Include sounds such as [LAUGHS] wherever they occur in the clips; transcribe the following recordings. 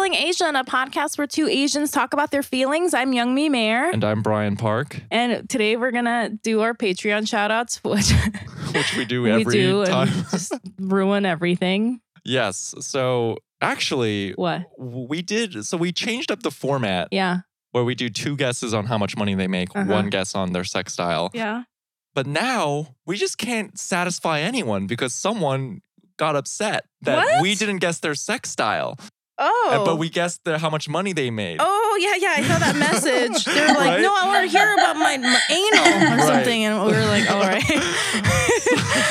Feeling Asian, a podcast where two Asians talk about their feelings. I'm Young Mi Mayer. And I'm Brian Park, And today we're going to do our Patreon shout outs, [LAUGHS] which which we do we every do time. and [LAUGHS] just ruin everything. yes. So actually, What? we did. So we changed up the format Yeah. where we do two guesses on how much money they make, Uh-huh. one guess on their sex style. Yeah. But now we just can't satisfy anyone because someone got upset that What? we didn't guess their sex style, Oh. but we guessed their, how much money they made. Oh yeah, yeah. I saw that message. They're like, [LAUGHS] Right? "No, I want to hear about my, my anal or [LAUGHS] Right. something," and we were like, "All right." [LAUGHS]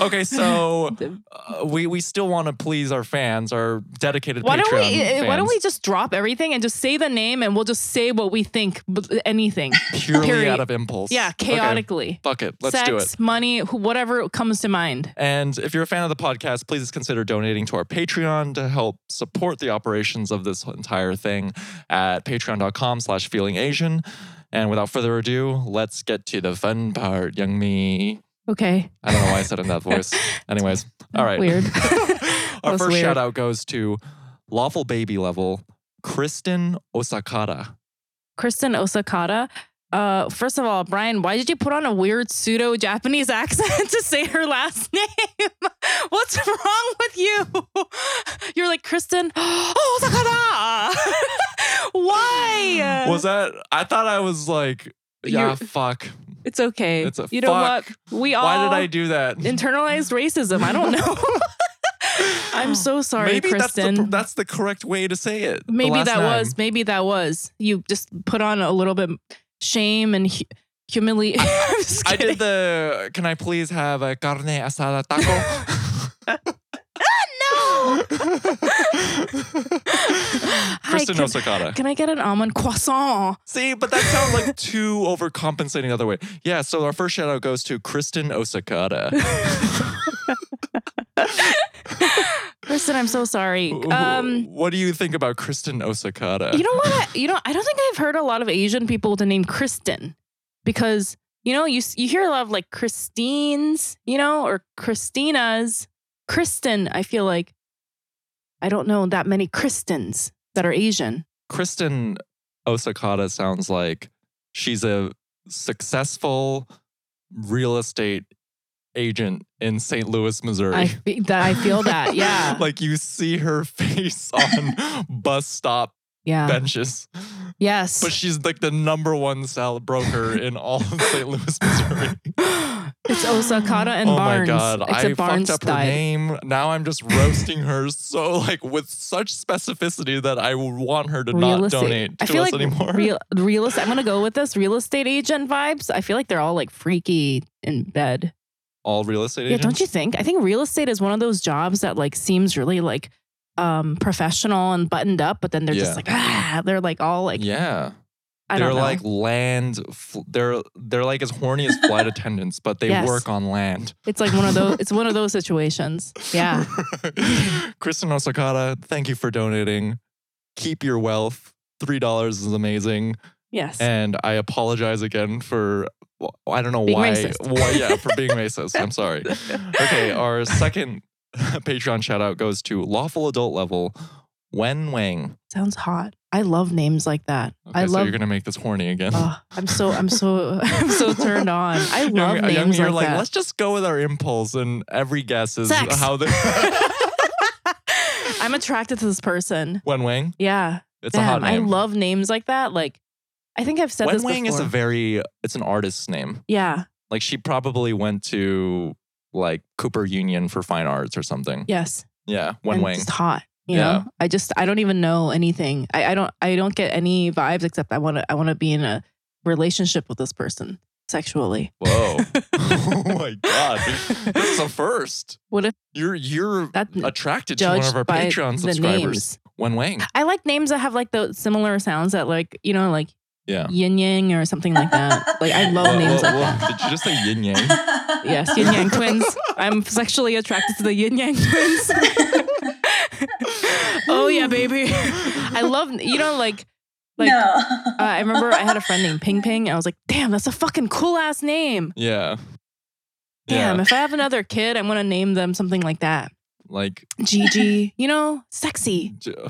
okay, so uh, we we still want to please our fans, our dedicated why don't Patreon we? eh, Why don't we just drop everything and just say the name, and we'll just say what we think, anything. purely period. out of impulse? Yeah, Okay, chaotically. fuck it, let's Sex, do it. money, whatever comes to mind. And if you're a fan of the podcast, please consider donating to our Patreon to help support the operations of this entire thing at patreon.com slash feeling Asian. And without further ado, let's get to the fun part, Young Mi. Okay. I don't know why I said it in that voice. [LAUGHS] Anyways, all right. Weird. [LAUGHS] [LAUGHS] our first weird. shout out goes to Lawful Baby Level, Kristen Osakata. Kristen Osakata. Uh, first of all, Brian, why did you put on a weird pseudo Japanese accent [LAUGHS] to say her last [LAUGHS] name? What's wrong with you? You're like Kristen [GASPS] Osakata. [LAUGHS] why? Was that? I thought I was like, yeah, You're- fuck. It's okay. It's a you know what? We all Why did I do that? internalized racism. I don't know. I'm so sorry, Maybe Kristen. that's the, that's the correct way to say it. maybe that name. was. Maybe that was. You just put on a little bit shame and hu- [LAUGHS] just I did the. Can I please have a carne asada taco? [LAUGHS] Ah, no. [LAUGHS] Hi, Kristen can, can I get an almond croissant? See, but that sounds like too overcompensating the other way. Yeah, so our first shout out goes to Kristen Osakata. Kristen, I'm so sorry. Um, what do you think about Kristen Osakata? you know what? I, you know, I don't think I've heard a lot of Asian people with the name Kristen because you know you you hear a lot of like Christines, you know, or Christinas. Kristen, I feel like I don't know that many Kristens that are Asian. Kristen Osakata sounds like she's a successful real estate agent in St. Louis, Missouri. I fe- that I feel that, [LAUGHS] yeah, like you see her face [LAUGHS] on bus stop yeah, benches, yes. but she's like the number one salad broker [LAUGHS] in all of St. Louis, Missouri. it's Osakata and oh Barnes. my god, Except I Barnes fucked up her died. name. Now I'm just roasting her so like with such specificity that I would want her to Real not estate. donate to I feel us like anymore. real real estate. I'm gonna go with this real estate agent vibes. I feel like they're all like freaky in bed. All real estate Yeah, don't you think? I think real estate is one of those jobs that like seems really like um professional and buttoned up, but then they're Yeah. just like ah, they're like all like yeah. I they're like land. fl- They're they're like as horny as flight [LAUGHS] attendants, but they Yes. work on land. it's like one of those. It's one of those [LAUGHS] situations. Yeah. [LAUGHS] Kristen Osakata, thank you for donating. Keep your wealth. Three dollars is amazing, Yes. and I apologize again for. well, I don't know Being why. racist. why. Yeah, for being racist. I'm sorry. [LAUGHS] Okay, our second [LAUGHS] Patreon shout out goes to Lawful Adult Level, Wen Wang. Sounds hot. I love names like that. Okay, I so you're gonna make this horny again. Oh, I'm so I'm so [LAUGHS] I'm so turned on. I love Young- Young, names you're like, like, that. let's just go with our impulse, and every guess is Sex. how the I'm attracted to this person. Wen Wang. Yeah. It's a hot name. I love names like that. Like, I think I've said this. Wen this Wang before. is a very it's an artist's name. yeah. Like she probably went to like Cooper Union for fine arts or something. Yes. Yeah, Wen and Wang. Just hot. You Yeah. know. I just I don't even know anything. I, I don't I don't get any vibes except I want to I want to be in a relationship with this person sexually. Whoa. [LAUGHS] [LAUGHS] oh my god. This is a first. What if You're you're attracted to one of our Patreon subscribers. names? Wen Wang. I like names that have like the similar sounds that like you know like Yeah. yin yang or something like that. Like I love Wha- names wha- like wha- that. Did you just say yin yang? [LAUGHS] Yes, yin yang twins. I'm sexually attracted to the yin yang twins. [LAUGHS] oh yeah, baby. I love you know like like no. uh, I remember I had a friend named Ping Ping. I was like, damn, that's a fucking cool ass name. Yeah. Damn, Yeah. if I have another kid, I'm gonna name them something like that. like Gigi, you know, sexy. J- [LAUGHS]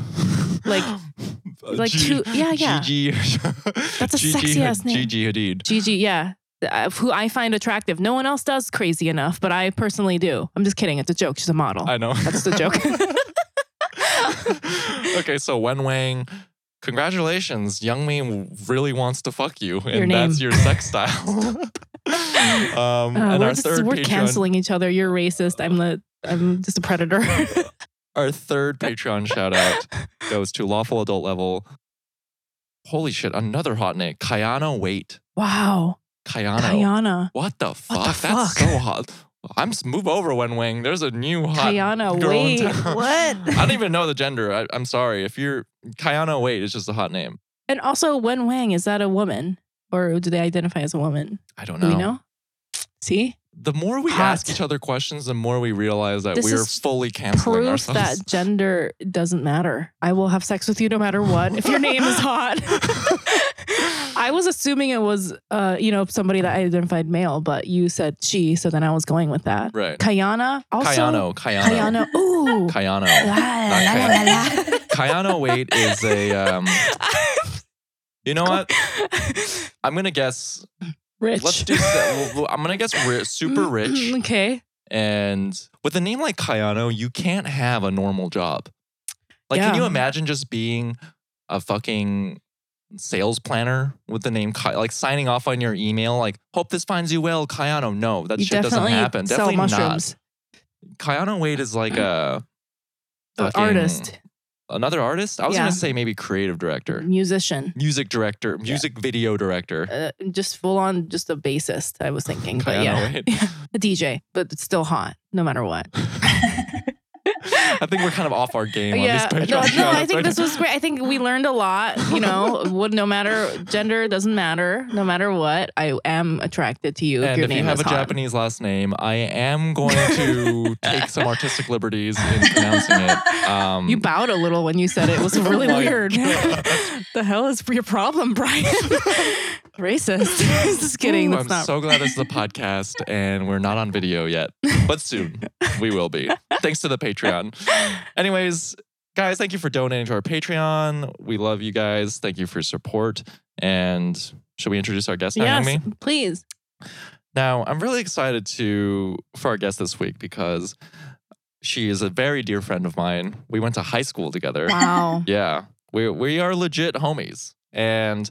Like- [GASPS] like G- two- yeah, yeah. Gigi. [LAUGHS] That's a Gigi sexy ass name. Gigi Hadid. Gigi, yeah. Uh, Who I find attractive. No one else does crazy enough, but I personally do. I'm just kidding. It's a joke. She's a model. I know. That's the joke. [LAUGHS] [LAUGHS] okay, so Wen Wang, congratulations. Young Mi really wants to fuck you, and Your that's your sex style. um, Uh, and we're our just, third we're canceling each other. You're racist. I'm the I'm just a predator. Our third Patreon shout out [LAUGHS] goes to Lawful Adult Level. Holy shit, another hot name. Kayano Wait. wow. Kayano. Kayana. What the fuck? What the That's fuck? so hot. I'm move over Wen Wang. There's a new hot Kayana, girl in wait. town. What? [LAUGHS] I don't even know the gender. I, I'm sorry. If you're Kayano Wait, it's just a hot name. And also Wen Wang, is that a woman? Or do they identify as a woman? I don't Do know. we know? See? The more we Hot. ask each other questions, the more we realize that This we're fully canceling Proof ourselves. that gender doesn't matter. I will have sex with you no matter what. If your name is hot. [LAUGHS] [LAUGHS] I was assuming it was uh, you know, somebody that identified male, but you said she, so then I was going with that. right. Kayana. Also Kayano. Kayano. Kayano. [LAUGHS] Ooh. Kayano. La, la, la, la, la. Kayano Wait is a. Um, you know what? I'm gonna guess. Rich. Let's do. that. Well, I'm gonna guess ri- super mm, rich. Mm, okay. And with a name like Kayano, you can't have a normal job. Like, can you imagine just being a fucking sales planner with the name Kai, like signing off on your email, like, hope this finds you well, Kayano? No, that you shit doesn't happen. Definitely mushrooms. not. Kayano Wade is like a fucking- artist, another artist. I was Yeah. gonna say maybe creative director, musician, music director, music video director. uh, just full on, just a bassist. I was thinking, but yeah, [LAUGHS] a DJ, but it's still hot no matter what. [LAUGHS] I think we're kind of off our game yeah, on this no, no, I think right this now. was great. I think we learned a lot. You know, [LAUGHS] would no matter gender doesn't matter. No matter what, I am attracted to you if And your if name you have a hot. Japanese last name, I am going [LAUGHS] to take some artistic liberties in [LAUGHS] pronouncing it. Um, You bowed a little when you said it. It was really my weird. The hell is your problem, Brian? Racist. [LAUGHS] Just kidding. Ooh, I'm not. so glad this is a podcast [LAUGHS] and we're not on video yet, but soon we will be. Thanks to the Patreon. Anyways, guys, thank you for donating to our Patreon. We love you guys. Thank you for your support. And should we introduce our guest now, yes, please. Now, I'm really excited to for our guest this week because she is a very dear friend of mine. We went to high school together. Wow. [LAUGHS] Yeah, we we are legit homies. And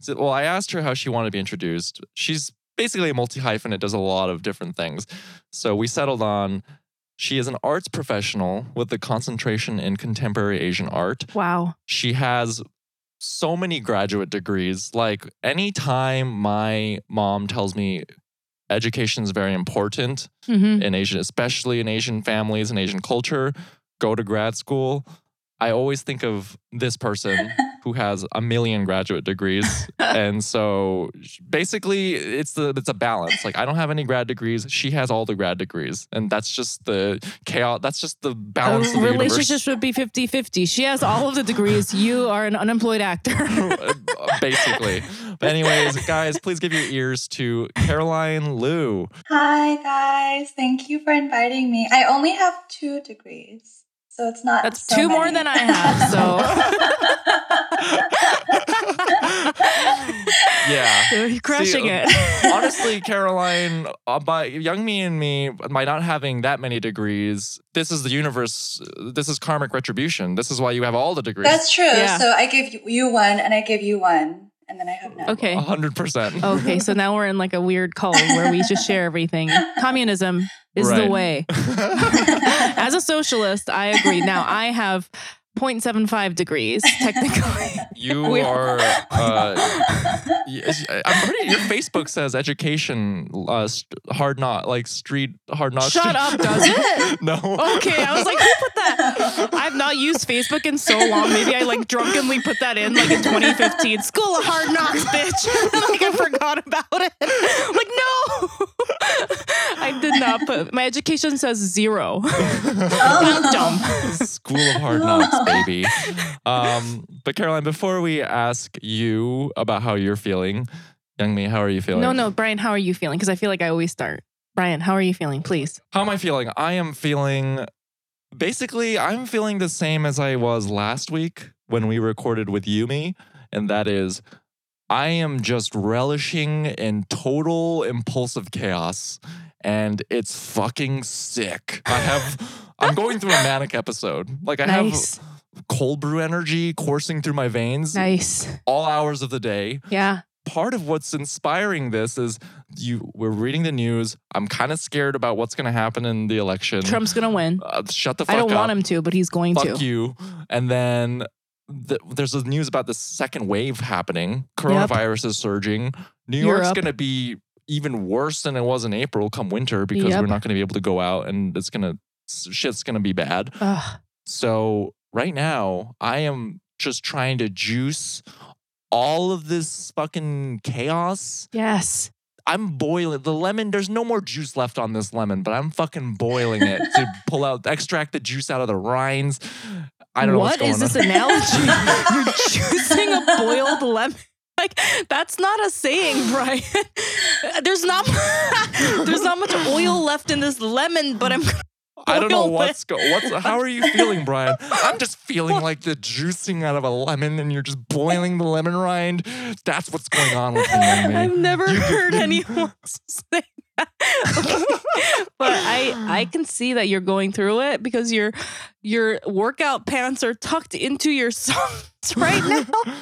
so, well, I asked her how she wanted to be introduced. She's basically a multi hyphenate, does a lot of different things. So we settled on she is an arts professional with a concentration in contemporary Asian art. Wow. She has so many graduate degrees. Like anytime my mom tells me education is very important hmm in Asian, especially in Asian families and Asian culture, go to grad school. I always think of this person [LAUGHS] who has a million graduate degrees, [LAUGHS] and so basically, it's the it's a balance. Like I don't have any grad degrees, she has all the grad degrees, and that's just the chaos. That's just the balance A of the relationship universe. should be 50 50. She has all of the degrees. You are an unemployed actor. [LAUGHS] Uh, basically. But anyways, guys, please give your ears to Caroline Liu. Hi, guys. Thank you for inviting me. I only have two degrees, so it's not. That's so two more than I [LAUGHS] have, So. [LAUGHS] Yeah. You're crushing See, it. [LAUGHS] honestly, Caroline, uh, by Young Mi and me, by not having that many degrees, this is the universe. This is karmic retribution. This is why you have all the degrees. That's true. Yeah. So I give you- you one, and I give you one, and then I have none. Okay. Hundred percent. [LAUGHS] Okay, so now we're in like a weird cult where we just share everything. [LAUGHS] Communism is the way. [LAUGHS] As a socialist, I agree. Now I have 0.75 degrees [LAUGHS] technically. You [LAUGHS] We- are. Uh, I'm pretty. Your Facebook says education, uh, st- hard not like street hard knocks. Shut up, [LAUGHS] does it? no. Okay, I was like, who put that? I've not used Facebook in so long. Maybe I like drunkenly put that in like in 2015. School of Hard Knocks, bitch. like I forgot about it. Like no, I did not put. My education says zero. [LAUGHS] Oh. Dumb. School of Hard Knocks, baby. Um, but Caroline, before we ask you about how you're feeling, Young Mi, how are you feeling? No, no, Brian, how are you feeling? Because I feel like I always start. Brian, how are you feeling? Please. How am I feeling? I am feeling basically, I'm feeling the same as I was last week when we recorded with Yumi, and that is I am just relishing in total impulsive chaos, and it's fucking sick. I have, [LAUGHS] I'm going through a manic episode. Like, I nice. have cold brew energy coursing through my veins Nice. all hours of the day. Yeah. Part of what's inspiring this is you we're reading the news. I'm kind of scared about what's going to happen in the election. Trump's gonna win. Uh, shut the fuck up. I don't up. want him to, but he's going Fuck to. Fuck you. And then th- there's the news about the second wave happening. Coronavirus is surging. New York's going to be even worse than it was in April come winter because Yep. we're not going to be able to go out and it's going to shit's going to be bad. Ugh. So right now, I am just trying to juice all of this fucking chaos. Yes. I'm boiling the lemon. There's no more juice left on this lemon, but I'm fucking boiling it to [LAUGHS] pull out, extract the juice out of the rinds. I don't know what's What is this on. analogy? [LAUGHS] You're juicing a boiled [LAUGHS] lemon. Like that's not a saying, Brian. [LAUGHS] There's not [LAUGHS] there's not much oil left in this lemon, but I'm I don't know what's go. What's how are you feeling, Brian? I'm just feeling like the juicing out of a lemon, and you're just boiling the lemon rind. That's what's going on with me. I've never You heard me- anyone [LAUGHS] say that. but I I can see that you're going through it because your your workout pants are tucked into your socks right now.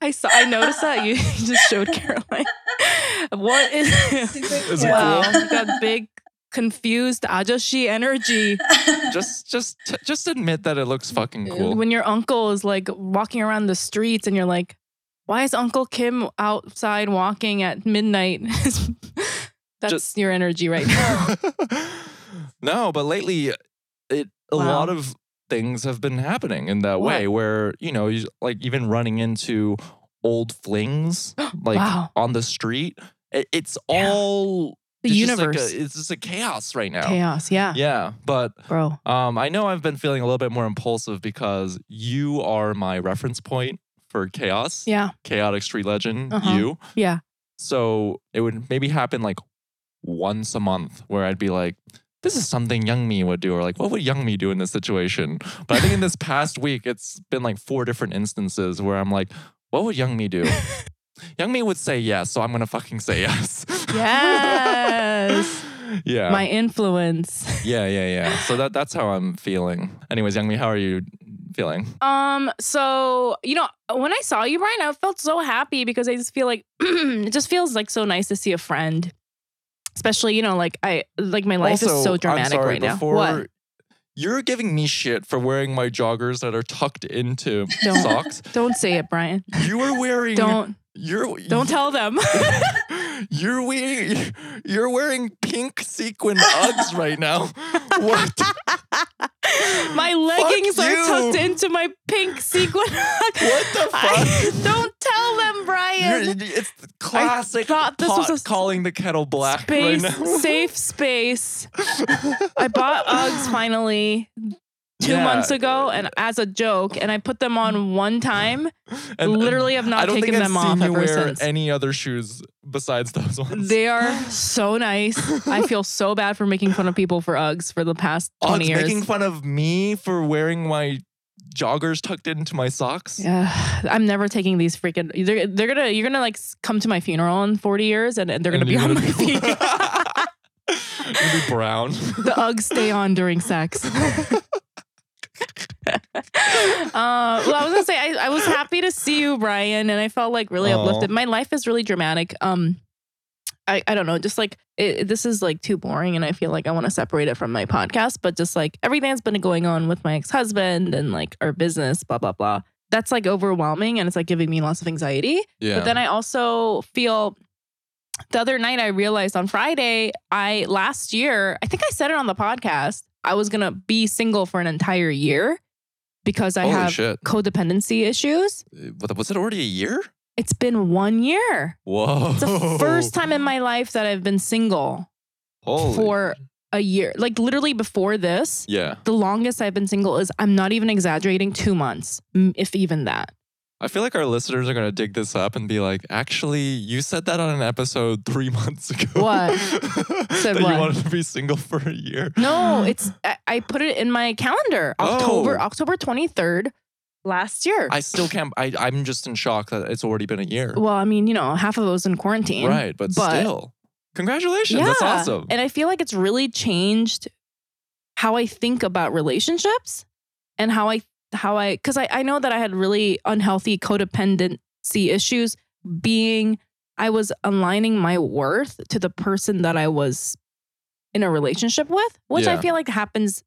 I saw I noticed that you [LAUGHS] just showed Caroline. What is [LAUGHS] Super Is it cute. Wow, you got big confused ajashi energy. just, just, just admit that it looks fucking uh, cool. When your uncle is like walking around the streets and you're like, why is Uncle Kim outside walking at midnight? [LAUGHS] That's Just- your energy right now. no, but lately, it a Wow. lot of things have been happening in that What? way, where you know, you, like even running into old flings, [GASPS] like Wow. on the street. It, it's Yeah. all The it's just like universe. a- it's just a chaos right now. Chaos. Yeah, Yeah, but bro. um, I know I've been feeling a little bit more impulsive because you are my reference point for chaos, Yeah. chaotic street legend. Uh-huh. You, Yeah. so it would maybe happen like once a month where I'd be like, this is something Young Mi would do, or like, what would Young Mi do in this situation? But I think in this past week, it's been like four different instances where I'm like, what would Young Mi do? [LAUGHS] Young Mi would say yes, so I'm gonna fucking say yes. Yes. [LAUGHS] yeah. My influence. yeah, yeah, yeah. So that that's how I'm feeling. Anyways, Young Mi, how are you feeling? Um, so you know, when I saw you, Brian, I felt so happy because I just feel like [CLEARS THROAT] it just feels like so nice to see a friend. Especially, you know, like I like my life Also, is so dramatic sorry, right now. What? You're giving me shit for wearing my joggers that are tucked into [LAUGHS] Don't. socks. Don't say it, Brian. You are wearing. Don't You're. don't tell them. [LAUGHS] You're wearing. You're wearing pink sequin Uggs right now. [LAUGHS] What? [LAUGHS] my leggings are tucked into my pink sequin. what [LAUGHS] the I, don't tell them, Brian. You're, it's the classic I thought this was a calling the kettle black space, right now. [LAUGHS] safe space. I bought Uggs finally two Yeah. months ago, and as a joke, and I put them on one time. [LAUGHS] And, uh, Literally have not I don't taken them off you ever wear since. any other shoes besides those ones. They are [LAUGHS] so nice. I feel so bad for making fun of people for Uggs for the past twenty Uggs years. making fun of me for wearing my joggers tucked into my socks. Yeah, I'm never taking these freaking. They're, they're gonna. You're gonna like come to my funeral in 40 years, and, and they're gonna And be on gonna my be- feet. [LAUGHS] Be brown. the Uggs stay on during sex. [LAUGHS] uh, well, I was gonna say I, I was happy to see you, Brian, and I felt like really Aw. uplifted. My life is really dramatic. Um, I I don't know, just like it, this is like too boring, and I feel like I want to separate it from my podcast. But just like everything that's been going on with my ex husband and like our business, blah blah blah. That's like overwhelming, and it's like giving me lots of anxiety. Yeah. But then I also feel the other night I realized on Friday, I last year, I think I said it on the podcast, I was gonna be single for an entire year because I Holy have shit. codependency issues. Uh, Was it already a year? It's been one year. Whoa. It's the first time in my life that I've been single Holy- for a year. Like literally before this, Yeah. the longest I've been single is I'm not even exaggerating two months, m- if even that. I feel like our listeners are going to dig this up and be like, actually, you said that on an episode three [LAUGHS] months ago. What? [LAUGHS] Said that what? you wanted to be single for a year. No, it's I, I put it in my calendar. October, Oh. October 23rd last year. I still can't. I, I'm just in shock that it's already been a year. well, I mean, you know, half of it was in quarantine. right. But, but- still, congratulations. That's awesome. And I feel like it's really changed how I think about relationships and how I how I because I, I know that I had really unhealthy codependency issues being I was aligning my worth to the person that I was in a relationship with, which I feel like happens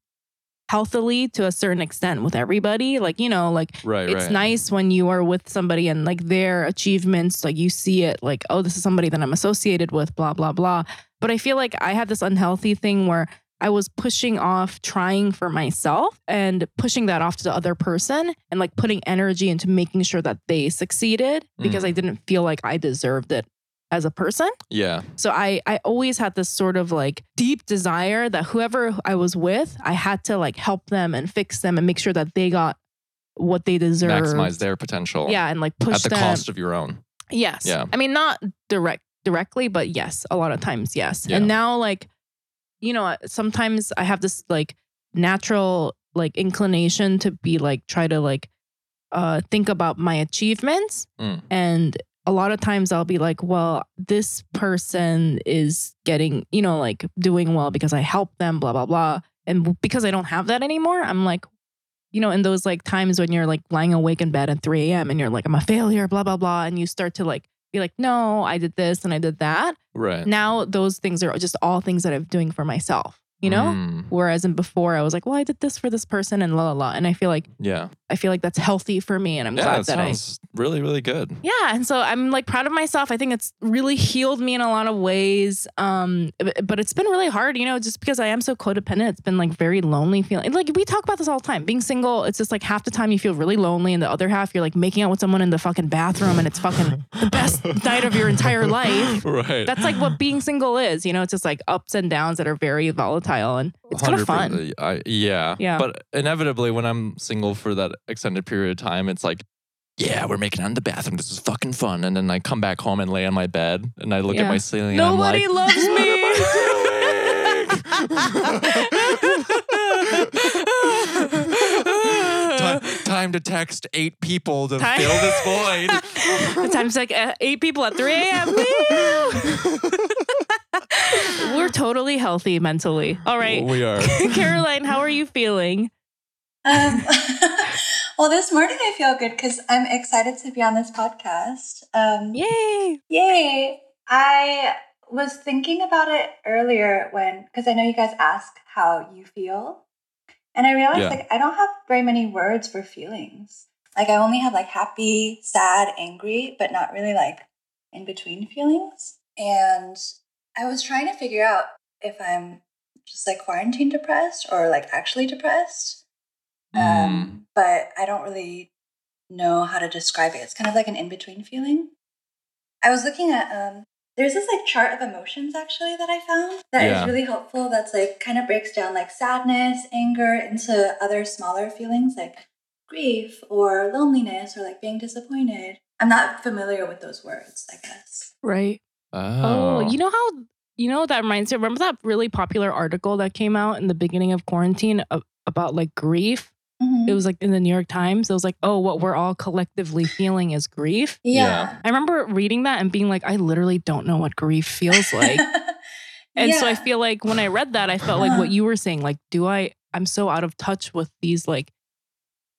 healthily to a certain extent with everybody. Like, you know, like right. it's right. nice when you are with somebody and like their achievements, like you see it, like, oh, this is somebody that I'm associated with, blah, blah, blah. But I feel like I had this unhealthy thing where I was pushing off trying for myself and pushing that off to the other person and like putting energy into making sure that they succeeded because mm-hmm. I didn't feel like I deserved it as a person. Yeah. So I I always had this sort of like deep desire that whoever I was with, I had to like help them and fix them and make sure that they got what they deserve. Maximize their potential. Yeah, and like push At the them. cost of your own. Yes. Yeah. I mean, not direct directly, but yes, a lot of times, yes. Yeah. And now, like, you know, sometimes I have this like natural like inclination to be like try to like uh think about my achievements Mm. and a lot of times I'll be like, well, this person is getting, you know, like doing well because I helped them, blah, blah, blah. And because I don't have that anymore, I'm like, you know, in those like times when you're like lying awake in bed at 3 a.m. and you're like, I'm a failure, blah, blah, blah. And you start to like be like, no, I did this and I did that. Right. Now those things are just all things that I'm doing for myself, you know? Mm, Whereas in before I was like, well, I did this for this person and la la la. And I feel like yeah. I feel like that's healthy for me. And I'm Yeah. glad That that I sounds really, really good. yeah and so i'm like proud of myself i think it's really healed me in a lot of ways um but but it's been really hard you know just because i am so codependent it's been like very lonely feeling like we talk about this all the time being single it's just like half the time you feel really lonely and the other half you're like making out with someone in the fucking bathroom and it's fucking the best [LAUGHS] night of your entire life right. that's like what being single is you know it's just like ups and downs that are very volatile and it's kind of fun I, yeah. Yeah. But inevitably, when I'm single for that extended period of time, it's like, yeah, we're making out in the bathroom. This is fucking fun. And then I come back home and lay on my bed and I look at my ceiling nobody and I'm like, loves me time to text eight people to Time- fill this void. [LAUGHS] the time's like uh, eight people at 3 a.m. [LAUGHS] Woo! We're totally healthy mentally. All right. We are. [LAUGHS] Caroline, how are you feeling? Um, [LAUGHS] well, this morning I feel good because I'm excited to be on this podcast. Um, Yay. Yay! I was thinking about it earlier when, because I know you guys ask how you feel. And I realized Yeah. like I don't have very many words for feelings. Like I only have like happy, sad, angry, but not really like in between feelings. And I was trying to figure out if I'm just like quarantine depressed or like actually depressed. Um, but I don't really know how to describe it. It's kind of like an in between feeling. I was looking at um there's this like chart of emotions actually that I found that is Yeah. really helpful that's like kind of breaks down like sadness, anger into other smaller feelings like grief or loneliness or like being disappointed. I'm not familiar with those words, I guess. Right. Oh, Oh, you know how, you know, that reminds me, remember that really popular article that came out in the beginning of quarantine about like grief? Mhm. It was like in the New York Times. It was like, oh, what we're all collectively feeling is grief. yeah. I remember reading that and being like, I literally don't know what grief feels like. [LAUGHS] And so I feel like when I read that, I felt like what you were saying, like, do I, I'm so out of touch with these like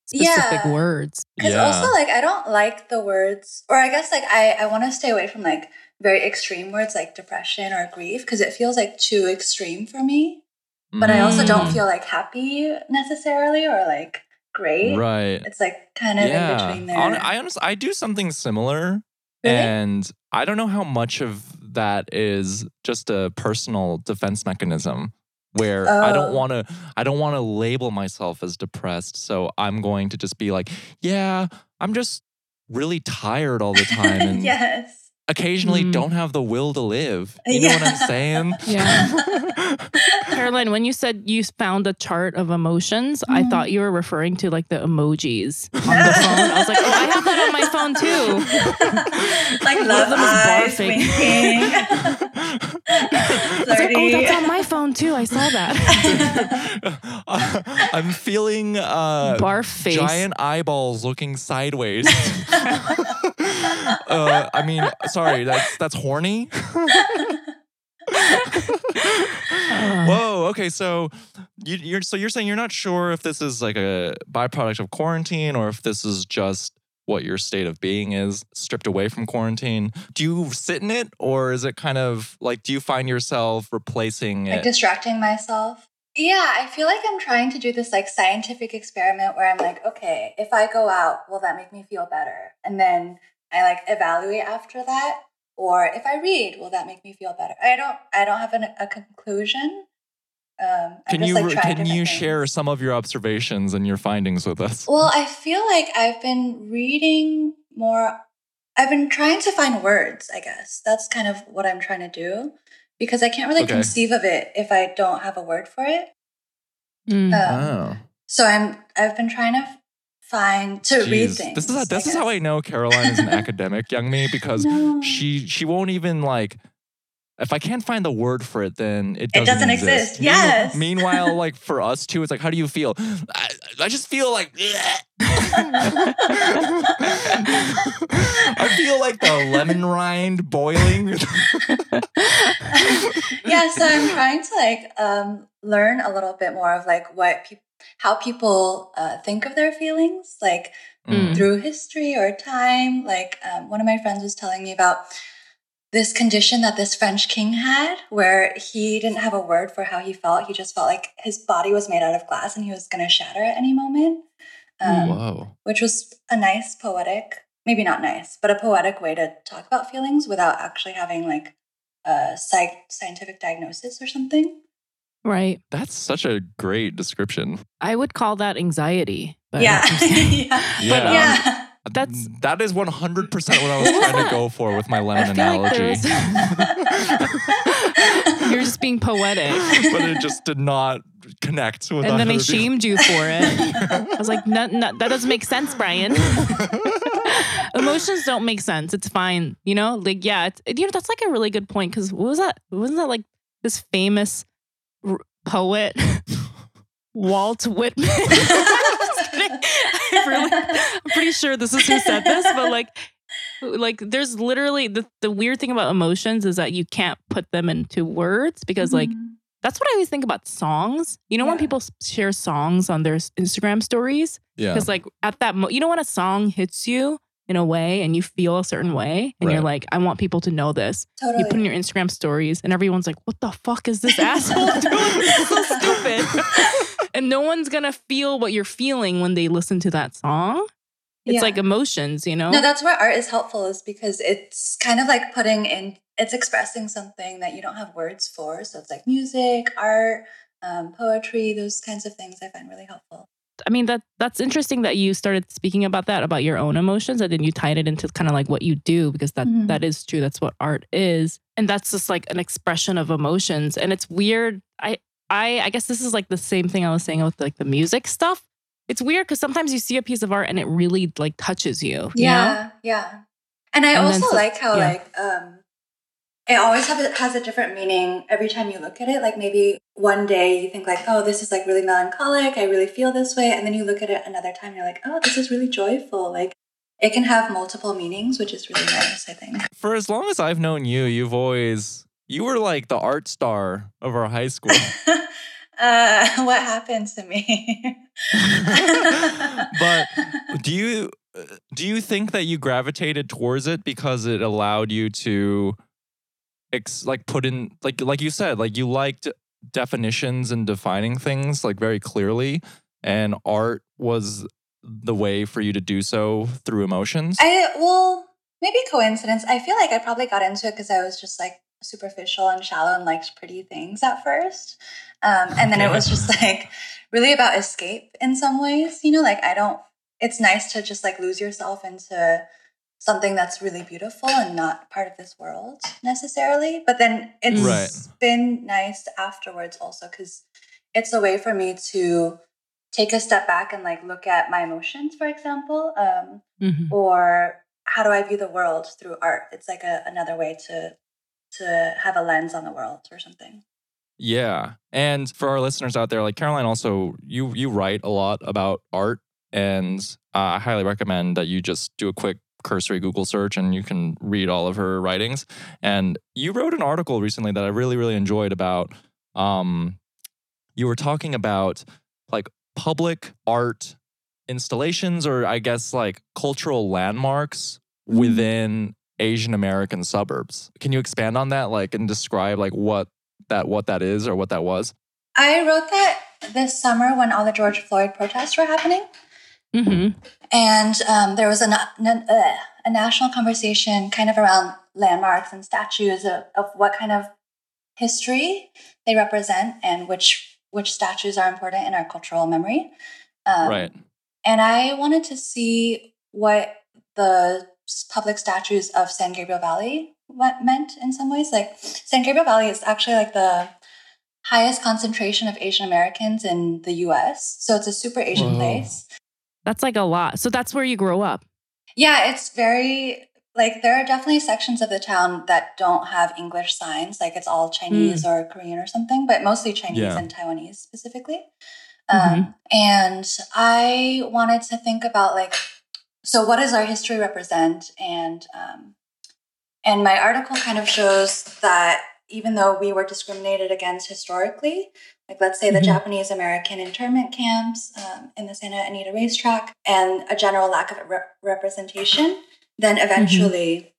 specific Yeah. words. Because Yeah. also, like, I don't like the words, or I guess, like, I, I want to stay away from, like, very extreme words like depression or grief because it feels, like, too extreme for me. But I also don't Mm. feel, like, happy necessarily or, like, great. right. It's, like, kind of in between there. I honestly, I do something similar. Really? And I don't know how much of that is just a personal defense mechanism where I don't Oh. want to I don't want to label myself as depressed. So I'm going to just be like, yeah, I'm just really tired all the time [LAUGHS] and yes. Occasionally Mm. don't have the will to live. You know what I'm saying? [LAUGHS] Yeah. [LAUGHS] Caroline, when you said you found a chart of emotions, I Mhm. thought you were referring to like the emojis on the phone. I was like, oh, I have that on my phone too. [LAUGHS] like love eyes winking. I was like, oh, that's on my phone too. I saw that. I'm feeling uh, Barf face. giant eyeballs looking sideways. [LAUGHS] uh, I mean, sorry, that's that's horny. [LAUGHS] Whoa. Okay. So you, you're so you're saying you're not sure if this is like a byproduct of quarantine or if this is just what your state of being is stripped away from quarantine. Do you sit in it, or is it kind of like do you find yourself replacing like it? distracting myself. Yeah, I feel like I'm trying to do this like scientific experiment where I'm like, okay, if I go out, will that make me feel better? And then I like evaluate after that. Or if I read, will that make me feel better? I don't. I don't have an, a conclusion. Um, I'm Can just, you like, re- can you different share some of your observations and your findings with us? Well, I feel like I've been reading more. I've been trying to find words, I guess. That's kind of what I'm trying to do because I can't really Okay. conceive of it if I don't have a word for it. mm. Um, oh. So I'm I've been trying to find to read things. This is how, this I is how. I know Caroline is an [LAUGHS] academic Young Mi because No. she she won't even like if I can't find the word for it, then it doesn't, doesn't exist. Yes. Meanwhile, like [LAUGHS] for us too, it's like, how do you feel? I, I just feel like [LAUGHS] I feel like the lemon rind boiling. yeah, so I'm trying to like um, learn a little bit more of like what people how people uh, think of their feelings, like Mm. through history or time. Like um, one of my friends was telling me about this condition that this French king had, where he didn't have a word for how he felt. He just felt like his body was made out of glass and he was going to shatter at any moment. Um, Whoa. which was a nice poetic, maybe not nice, but a poetic way to talk about feelings without actually having like a psych- scientific diagnosis or something. Right. That's such a great description. I would call that anxiety. But yeah. [LAUGHS] yeah. Yeah. um, yeah. That's- that is 100% what I was trying to go for with my lemon [LAUGHS] I feel like analogy. [LAUGHS] You're just being poetic. but it just did not connect with And then I either of you. shamed you for it. I was like, no, no, that doesn't make sense, Brian. Emotions don't make sense. It's fine. You know, like, yeah, it's, you know, that's like a really good point. Cause what was that? Wasn't that like this famous r- poet, [LAUGHS] Walt Whitman? [LAUGHS] Just kidding. I really, I'm pretty sure this is who said this, but like, like there's literally the, the weird thing about emotions is that you can't put them into words because like Mhm. that's what I always think about songs. You know, when Yeah. people share songs on their Instagram stories, yeah. because like at that, mo- you know, when a song hits you in a way and you feel a certain way, and you're like, I want people to know this. totally. You put in your Instagram stories, and everyone's like, What the fuck is this asshole [LAUGHS] doing? This is so stupid. [LAUGHS] and no one's gonna feel what you're feeling when they listen to that song. It's Yeah. like emotions, you know. No, that's where art is helpful, is because it's kind of like putting in, it's expressing something that you don't have words for. So it's like music, art, um, poetry, those kinds of things I find really helpful. I mean that that's interesting that you started speaking about that about your own emotions and then you tied it into kind of like what you do because that Mhm. that is true that's what art is and that's just like an expression of emotions and it's weird I I I guess this is like the same thing I was saying with like the music stuff it's weird because sometimes you see a piece of art and it really like touches you, you know? Yeah, yeah. And I And also so- like how yeah. like um it always a, has a different meaning every time you look at it. Like maybe one day you think like, oh, this is like really melancholic. I really feel this way, and then you look at it another time, you're like, oh, this is really joyful. Like it can have multiple meanings, which is really nice. I think. For as long as I've known you, you've always you were like the art star of our high school. [LAUGHS] uh, what happened to me? [LAUGHS] but [LAUGHS] do you uh, do you think that you gravitated towards it because it allowed you to ex- like put in like like you said like you liked definitions and defining things like very clearly and art was the way for you to do so through emotions I well, maybe coincidence. I feel like I probably got into it because I was just like superficial and shallow and liked pretty things at first, um, and then it was just [LAUGHS] like really about escape in some ways. You know, like I don't. It's nice to just like lose yourself into something that's really beautiful and not part of this world necessarily. But then it's Right. been nice afterwards also because it's a way for me to take a step back and like look at my emotions, for example, um, Mhm. or how do I view the world through art? It's like a, another way to to have a lens on the world or something. Yeah. And for our listeners out there, like Caroline also you you write a lot about art and uh, I highly recommend that you just do a quick cursory Google search and you can read all of her writings. And you wrote an article recently that I really, really enjoyed about um you were talking about like public art installations or I guess like cultural landmarks Mhm. within Asian American suburbs. Can you expand on that like and describe like what that what that is or what that was? I wrote that this summer when all the George Floyd protests were happening. Mhm. And um, there was a, uh, a national conversation kind of around landmarks and statues of, of what kind of history they represent and which which statues are important in our cultural memory. Um, right. And I wanted to see what the public statues of San Gabriel Valley meant in some ways. Like San Gabriel Valley is actually like the highest concentration of Asian Americans in the U.S. So it's a super Asian Whoa. place. That's like a lot. So that's where you grow up. Yeah, it's very like there are definitely sections of the town that don't have English signs, like it's all Chinese or Korean or something, but mostly Chinese Yeah. and Taiwanese specifically. Mhm. Um, and I wanted to think about like, so what does our history represent? And um, and my article kind of shows that even though we were discriminated against historically, like let's say the Mhm. Japanese American internment camps um, in the Santa Anita racetrack, and a general lack of rep- representation, then eventually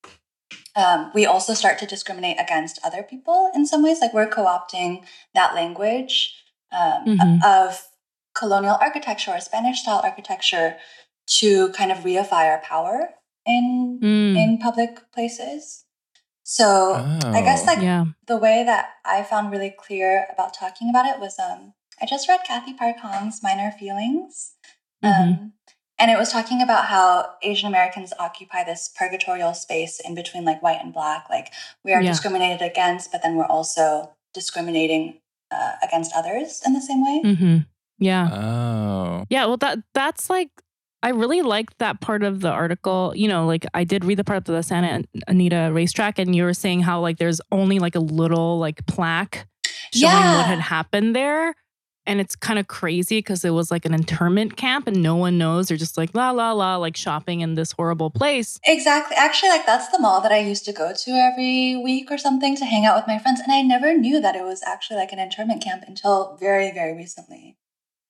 um, we also start to discriminate against other people in some ways. Like we're co opting that language um, Mhm. of colonial architecture or Spanish style architecture to kind of reify our power in Mm. in public places. So I guess Oh. like yeah. the way that I found really clear about talking about it was um I just read Cathy Park Hong's Minor Feelings. Um, Mhm. and it was talking about how Asian Americans occupy this purgatorial space in between like white and black. Like we are Yeah. discriminated against, but then we're also discriminating uh, against others in the same way. hmm Yeah. Oh. Yeah, well that that's like I really liked that part of the article. You know, like I did read the part of the Santa Anita racetrack and you were saying how like there's only like a little like plaque showing Yeah. what had happened there. And it's kind of crazy because it was like an internment camp and no one knows. They're just like la la la, like shopping in this horrible place. Exactly. Actually, like that's the mall that I used to go to every week or something to hang out with my friends. And I never knew that it was actually like an internment camp until very, very recently.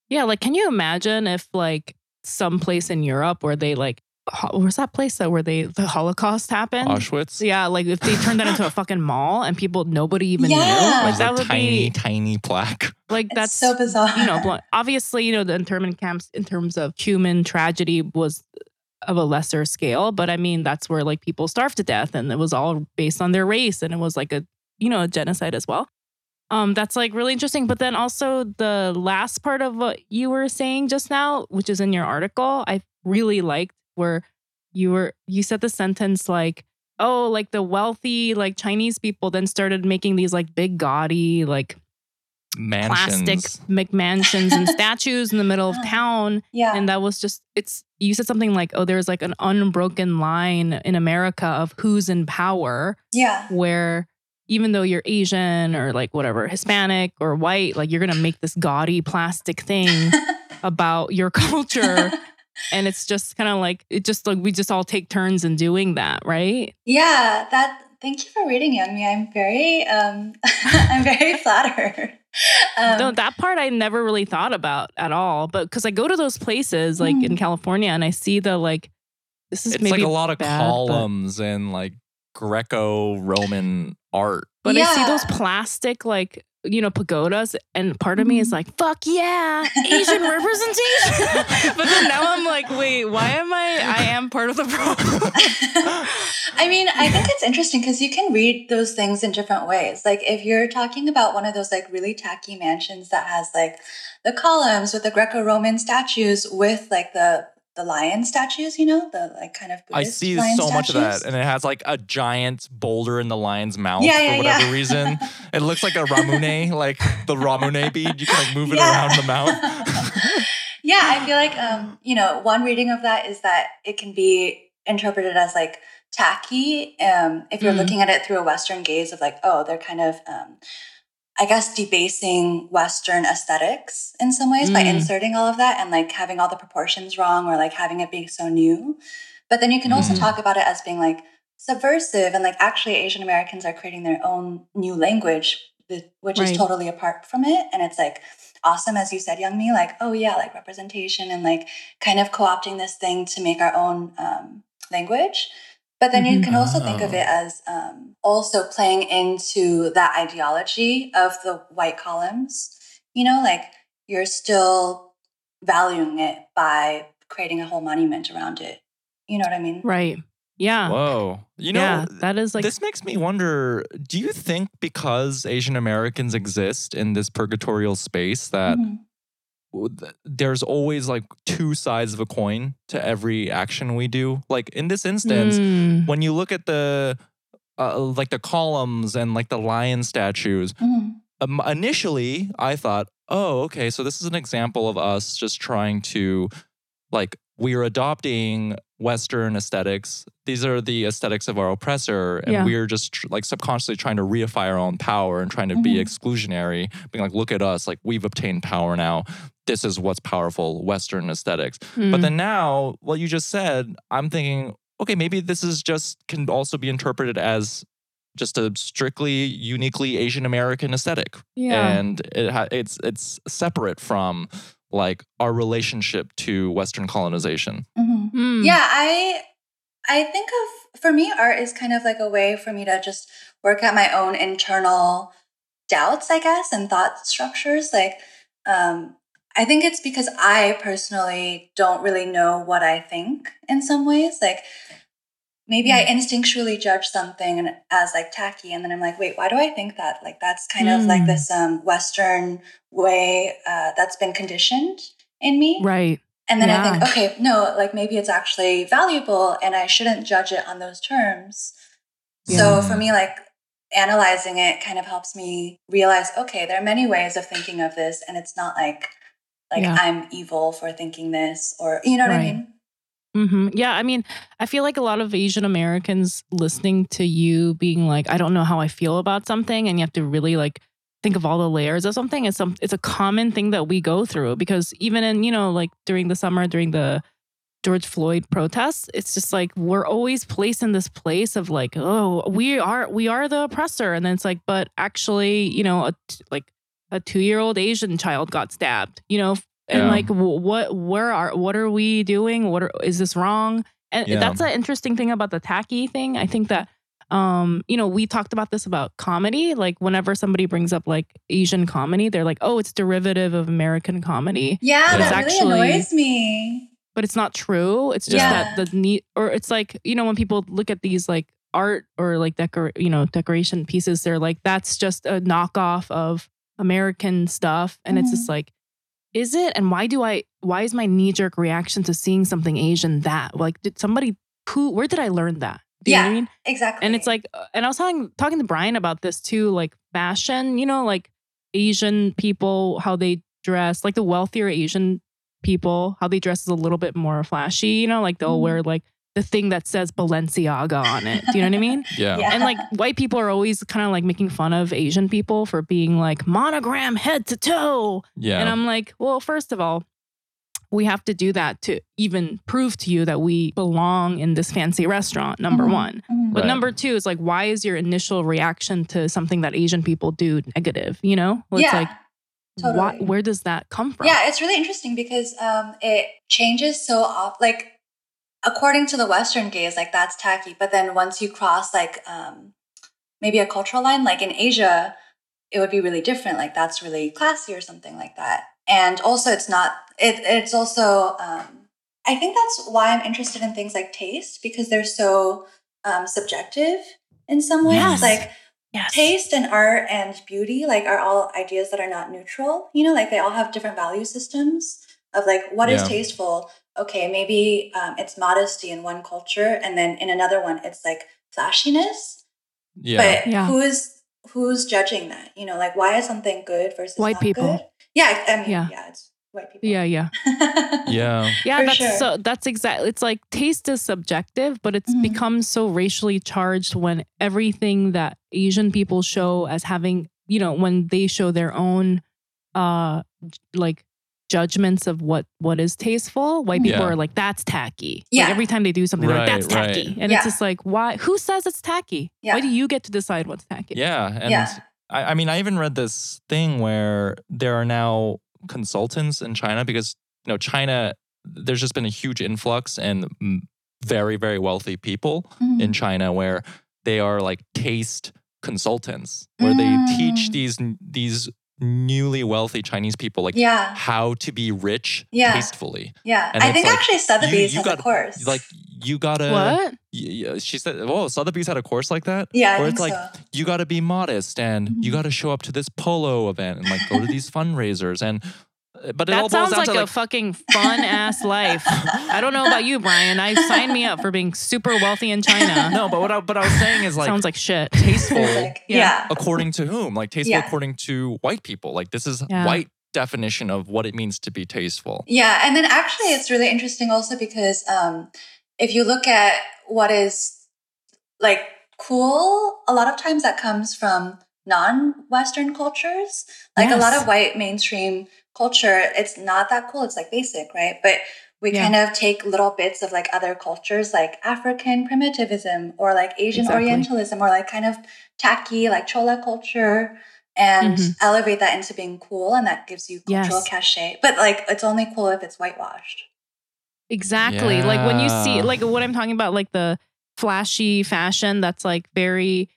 Yeah, like can you imagine if like some place in Europe where they like ho- where's that place that where they the Holocaust happened? Auschwitz. Yeah, like if they turned that into a [LAUGHS] fucking mall and people nobody even knew, like There's that a would tiny, be tiny plaque. like It's that's so bizarre. you know obviously you know the internment camps in terms of human tragedy was of a lesser scale, but I mean that's where like people starved to death and it was all based on their race and it was like a you know a genocide as well. Um, that's like really interesting. But then also the last part of what you were saying just now, which is in your article, I really liked where you were you said the sentence like, oh, like the wealthy like Chinese people then started making these like big gaudy like Mansions. plastic McMansions and [LAUGHS] statues in the middle of town. yeah. And that was just it's you said something like, oh, there's like an unbroken line in America of who's in power yeah. where even though you're Asian or like whatever, Hispanic or white, like you're gonna make this gaudy plastic thing [LAUGHS] about your [LAUGHS] culture. [LAUGHS] and it's just kind of like it just like we just all take turns in doing that, right? yeah. That. Thank you for reading it on me. I'm very, um, I'm very flattered. Um, no, that part I never really thought about at all. But because I go to those places like in Mm. California and I see the like this is It's maybe like a lot of bad, but- columns and like Greco-Roman art. But I see those plastic like you know pagodas, and part of me is Mhm. like, "Fuck yeah, Asian [LAUGHS] representation." [LAUGHS] but then now I'm like, "Wait, why am I? I am part of the problem." [LAUGHS] I mean, I think it's interesting because you can read those things in different ways. Like if you're talking about one of those like really tacky mansions that has like the columns with the Greco-Roman statues with like the the lion statues, you know, the like kind of I see so much of that, and it has like a giant boulder in the lion's mouth Yeah, for whatever yeah. reason. [LAUGHS] It looks like a ramune, like the ramune bead. You can like move it Yeah. around the mouth. [LAUGHS] yeah, I feel like um, you know, one reading of that is that it can be interpreted as like tacky um if you're Mm. looking at it through a western gaze of like, oh, they're kind of um I guess debasing western aesthetics in some ways by Mm. inserting all of that and like having all the proportions wrong or like having it be so new. But then you can also Mhm. talk about it as being like subversive and like actually Asian Americans are creating their own new language which is totally apart from it and it's like awesome as you said Young Mi like oh yeah like representation and like kind of co-opting this thing to make our own um, language but then you Mhm. can also think of it as um, also playing into that ideology of the white columns you know like you're still valuing it by creating a whole monument around it you know what i mean Right. Yeah. Whoa, you know. yeah. That is like this makes me wonder do you think because Asian Americans exist in this purgatorial space that Mhm. There's always like two sides of a coin to every action we do? Like in this instance, Mm. when you look at the uh, like the columns and like the lion statues, Mhm. um, initially I thought, oh, okay, so this is an example of us just trying to like we're adopting Western aesthetics. These are the aesthetics of our oppressor, and Yeah. we're just tr- like subconsciously trying to reify our own power and trying to be Mhm. exclusionary, being like, look at us, like we've obtained power now. This is what's powerful, Western aesthetics. But Mm. then now, what you just said, I'm thinking, okay, maybe this is just can also be interpreted as just a strictly uniquely Asian American aesthetic, yeah. and it ha- it's it's separate from like our relationship to Western colonization. Mhm. Mm. Yeah, I I think of for me art is kind of like a way for me to just work at my own internal doubts, I guess, and thought structures. Like um I think it's because I personally don't really know what I think in some ways. Like maybe I instinctually judge something as like tacky and then I'm like, wait, why do I think that? Like that's kind of like Mm. this um western way uh that's been conditioned in me. Right. And then I think, okay, no, like maybe it's actually valuable and I shouldn't judge it on those terms. So for me, like analyzing it kind of helps me realize, okay, there are many ways of thinking of this, and it's not like like Yeah. I'm evil for thinking this, or you know what I Right. mean? hmm Yeah, I mean, I feel like a lot of Asian Americans listening to you being like, I don't know how I feel about something, and you have to really like think of all the layers of something. It's some, it's a common thing that we go through because even in you know like during the summer during the George Floyd protests, it's just like we're always placed in this place of like, oh, we are we are the oppressor, and then it's like, but actually, you know, a like a two year old Asian child got stabbed, you know, and Yeah. like wh- what where are what are we doing? What are, is this wrong? And Yeah. that's an interesting thing about the tacky thing. I think that um you know we talked about this about comedy like whenever somebody brings up like asian comedy they're like oh it's derivative of american comedy Yeah, But that it's really actually- annoys me. but it's not true. It's just Yeah. that the need, or it's like you know when people look at these like art or like decor, you know, decoration pieces, they're like that's just a knockoff of American stuff, and it's just like, is it? And why do I? Why is my knee jerk reaction to seeing something Asian that? Like, did somebody who? Where did I learn that? Do you know what I Yeah. mean? Exactly. And it's like, uh, and I was talking talking to Brian about this too, like fashion. You know, like Asian people, how they dress, like the wealthier Asian people, how they dress is a little bit more flashy. You know, like they'll Mhm. wear like the thing that says Balenciaga on it. Do you know what I mean? Yeah. [LAUGHS] Yeah. And like [LAUGHS] white people are always kind of like making fun of Asian people for being like monogram head to toe. Yeah. And I'm like, well, first of all, we have to do that to even prove to you that we belong in this fancy restaurant, number Mhm. one. Mhm. But Right. number two is like, why is your initial reaction to something that Asian people do negative? You know, Well, it's yeah. like, why, where does that come from? Yeah, it's really interesting because um, it changes so off. Like, according to the Western gaze, like that's tacky. But then once you cross like um, maybe a cultural line, like in Asia, it would be really different. Like that's really classy or something like that. And also, it's not. It it's also. Um, I think that's why I'm interested in things like taste because they're so um, subjective in some ways. Yes. Like yes. taste and art and beauty like are all ideas that are not neutral you know like they all have different value systems of like what is Yeah. tasteful okay, maybe um, it's modesty in one culture, and then in another one, it's like flashiness. Yeah. But Yeah. who's who's judging that? You know, like why is something good versus White not people. good? Yeah, I mean, Yeah. yeah, it's white people. Yeah, yeah. [LAUGHS] yeah. Yeah, For that's sure. so that's exactly it's like taste is subjective, but it's Mhm. become so racially charged when everything that Asian people show as having, you know, when they show their own uh like judgments of what what is tasteful, white people Yeah. are like that's tacky. Yeah. Like every time they do something they're like that's tacky. right. And Yeah. it's just like why who says it's tacky? Yeah. Why do you get to decide what's tacky? Yeah. And yeah. I, I mean, I even read this thing where there are now consultants in China because, you know, China, there's just been a huge influx and mm, very, very wealthy people Mhm. in China where they are like taste consultants, where they teach Mm. these these newly wealthy Chinese people like yeah, how to be rich Yeah. tastefully. yeah. and I think like, actually Sotheby's you has got- a course. Like you gotta, What? y- y- she said, "Oh, Sotheby's had a course like that." yeah, I where think it's like so. you got to be modest and you Mhm. got to show up to this polo event and like go to [LAUGHS] these fundraisers and but it That boils sounds down like to a fucking fun ass [LAUGHS] life. I don't know about you, Brian. I signed me up for being super wealthy in China. [LAUGHS] no but what I, but I was saying is like sounds like shit. tasteful Like, Yeah. yeah. according to whom like tasteful Yeah. according to white people like this is Yeah. white definition of what it means to be tasteful Yeah, and then actually, it's really interesting also because um, if you look at what is like cool, a lot of times that comes from non-Western cultures. Like a lot of white mainstream culture, it's not that cool. It's like basic, right? But we Yeah. kind of take little bits of like other cultures, like African primitivism or like Asian Exactly. Orientalism or like kind of tacky, like Chola culture. And Mhm. elevate that into being cool, and that gives you cultural Yes. cachet. But like, it's only cool if it's whitewashed. Exactly. Like when you see like what I'm talking about, like the flashy fashion that's like very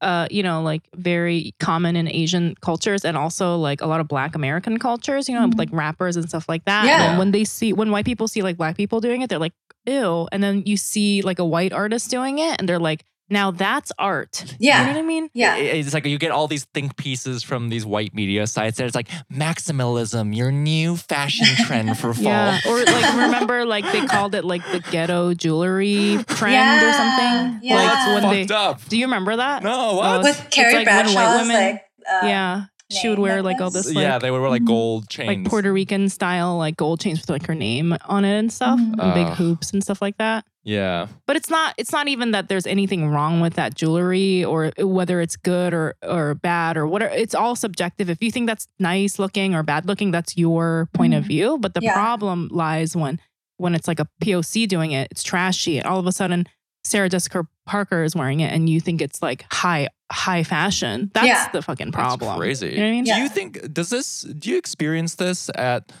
uh, you know, like very common in Asian cultures and also like a lot of black American cultures, you know, Mhm. like rappers and stuff like that. Yeah. And when they see when white people see like black people doing it, they're like, ew. And then you see like a white artist doing it and they're like, now that's art. Yeah. You know what I mean? Yeah. It's like you get all these think pieces from these white media sites that it's like maximalism your new fashion [LAUGHS] trend for fall Yeah. Or like [LAUGHS] remember like they called it like the ghetto jewelry trend or something? yeah. Like That's when they fucked up Do you remember that? no what With Carrie like white women- like, uh, yeah. She would wear like all this like yeah they would wear like Mhm. gold chains like Puerto Rican style like gold chains with like her name on it and stuff Mhm. and big hoops and stuff like that. yeah But it's not it's not even that there's anything wrong with that jewelry or whether it's good or or bad or whatever. It's all subjective. If you think that's nice looking or bad looking, that's your point of Mhm. view. But the Yeah. problem lies when when it's like a POC doing it, it's trashy, and all of a sudden Sarah Jessica Parker is wearing it, and you think it's like high high fashion. That's Yeah. the fucking That's problem. crazy. You know what I mean? Do you think does this do you experience this at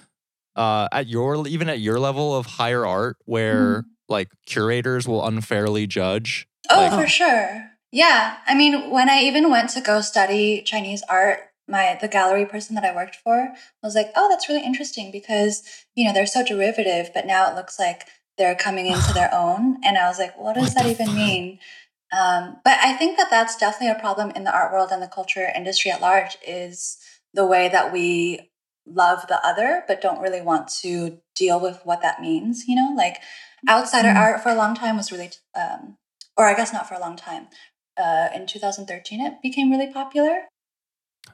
uh at your even at your level of higher art where like curators will unfairly judge? Oh, Like- for sure. Yeah. I mean, when I even went to go study Chinese art, my the gallery person that I worked for was like, "Oh, that's really interesting because, you know, they're so derivative, but now it looks like they're coming into their [SIGHS] own." And I was like, "What does What that even fuck? mean?" Um, but I think that that's definitely a problem in the art world and the culture industry at large is the way that we love the other but don't really want to deal with what that means, you know? Like outsider Mm. art for a long time was really um, or I guess not for a long time. Uh, in 2013, it became really popular.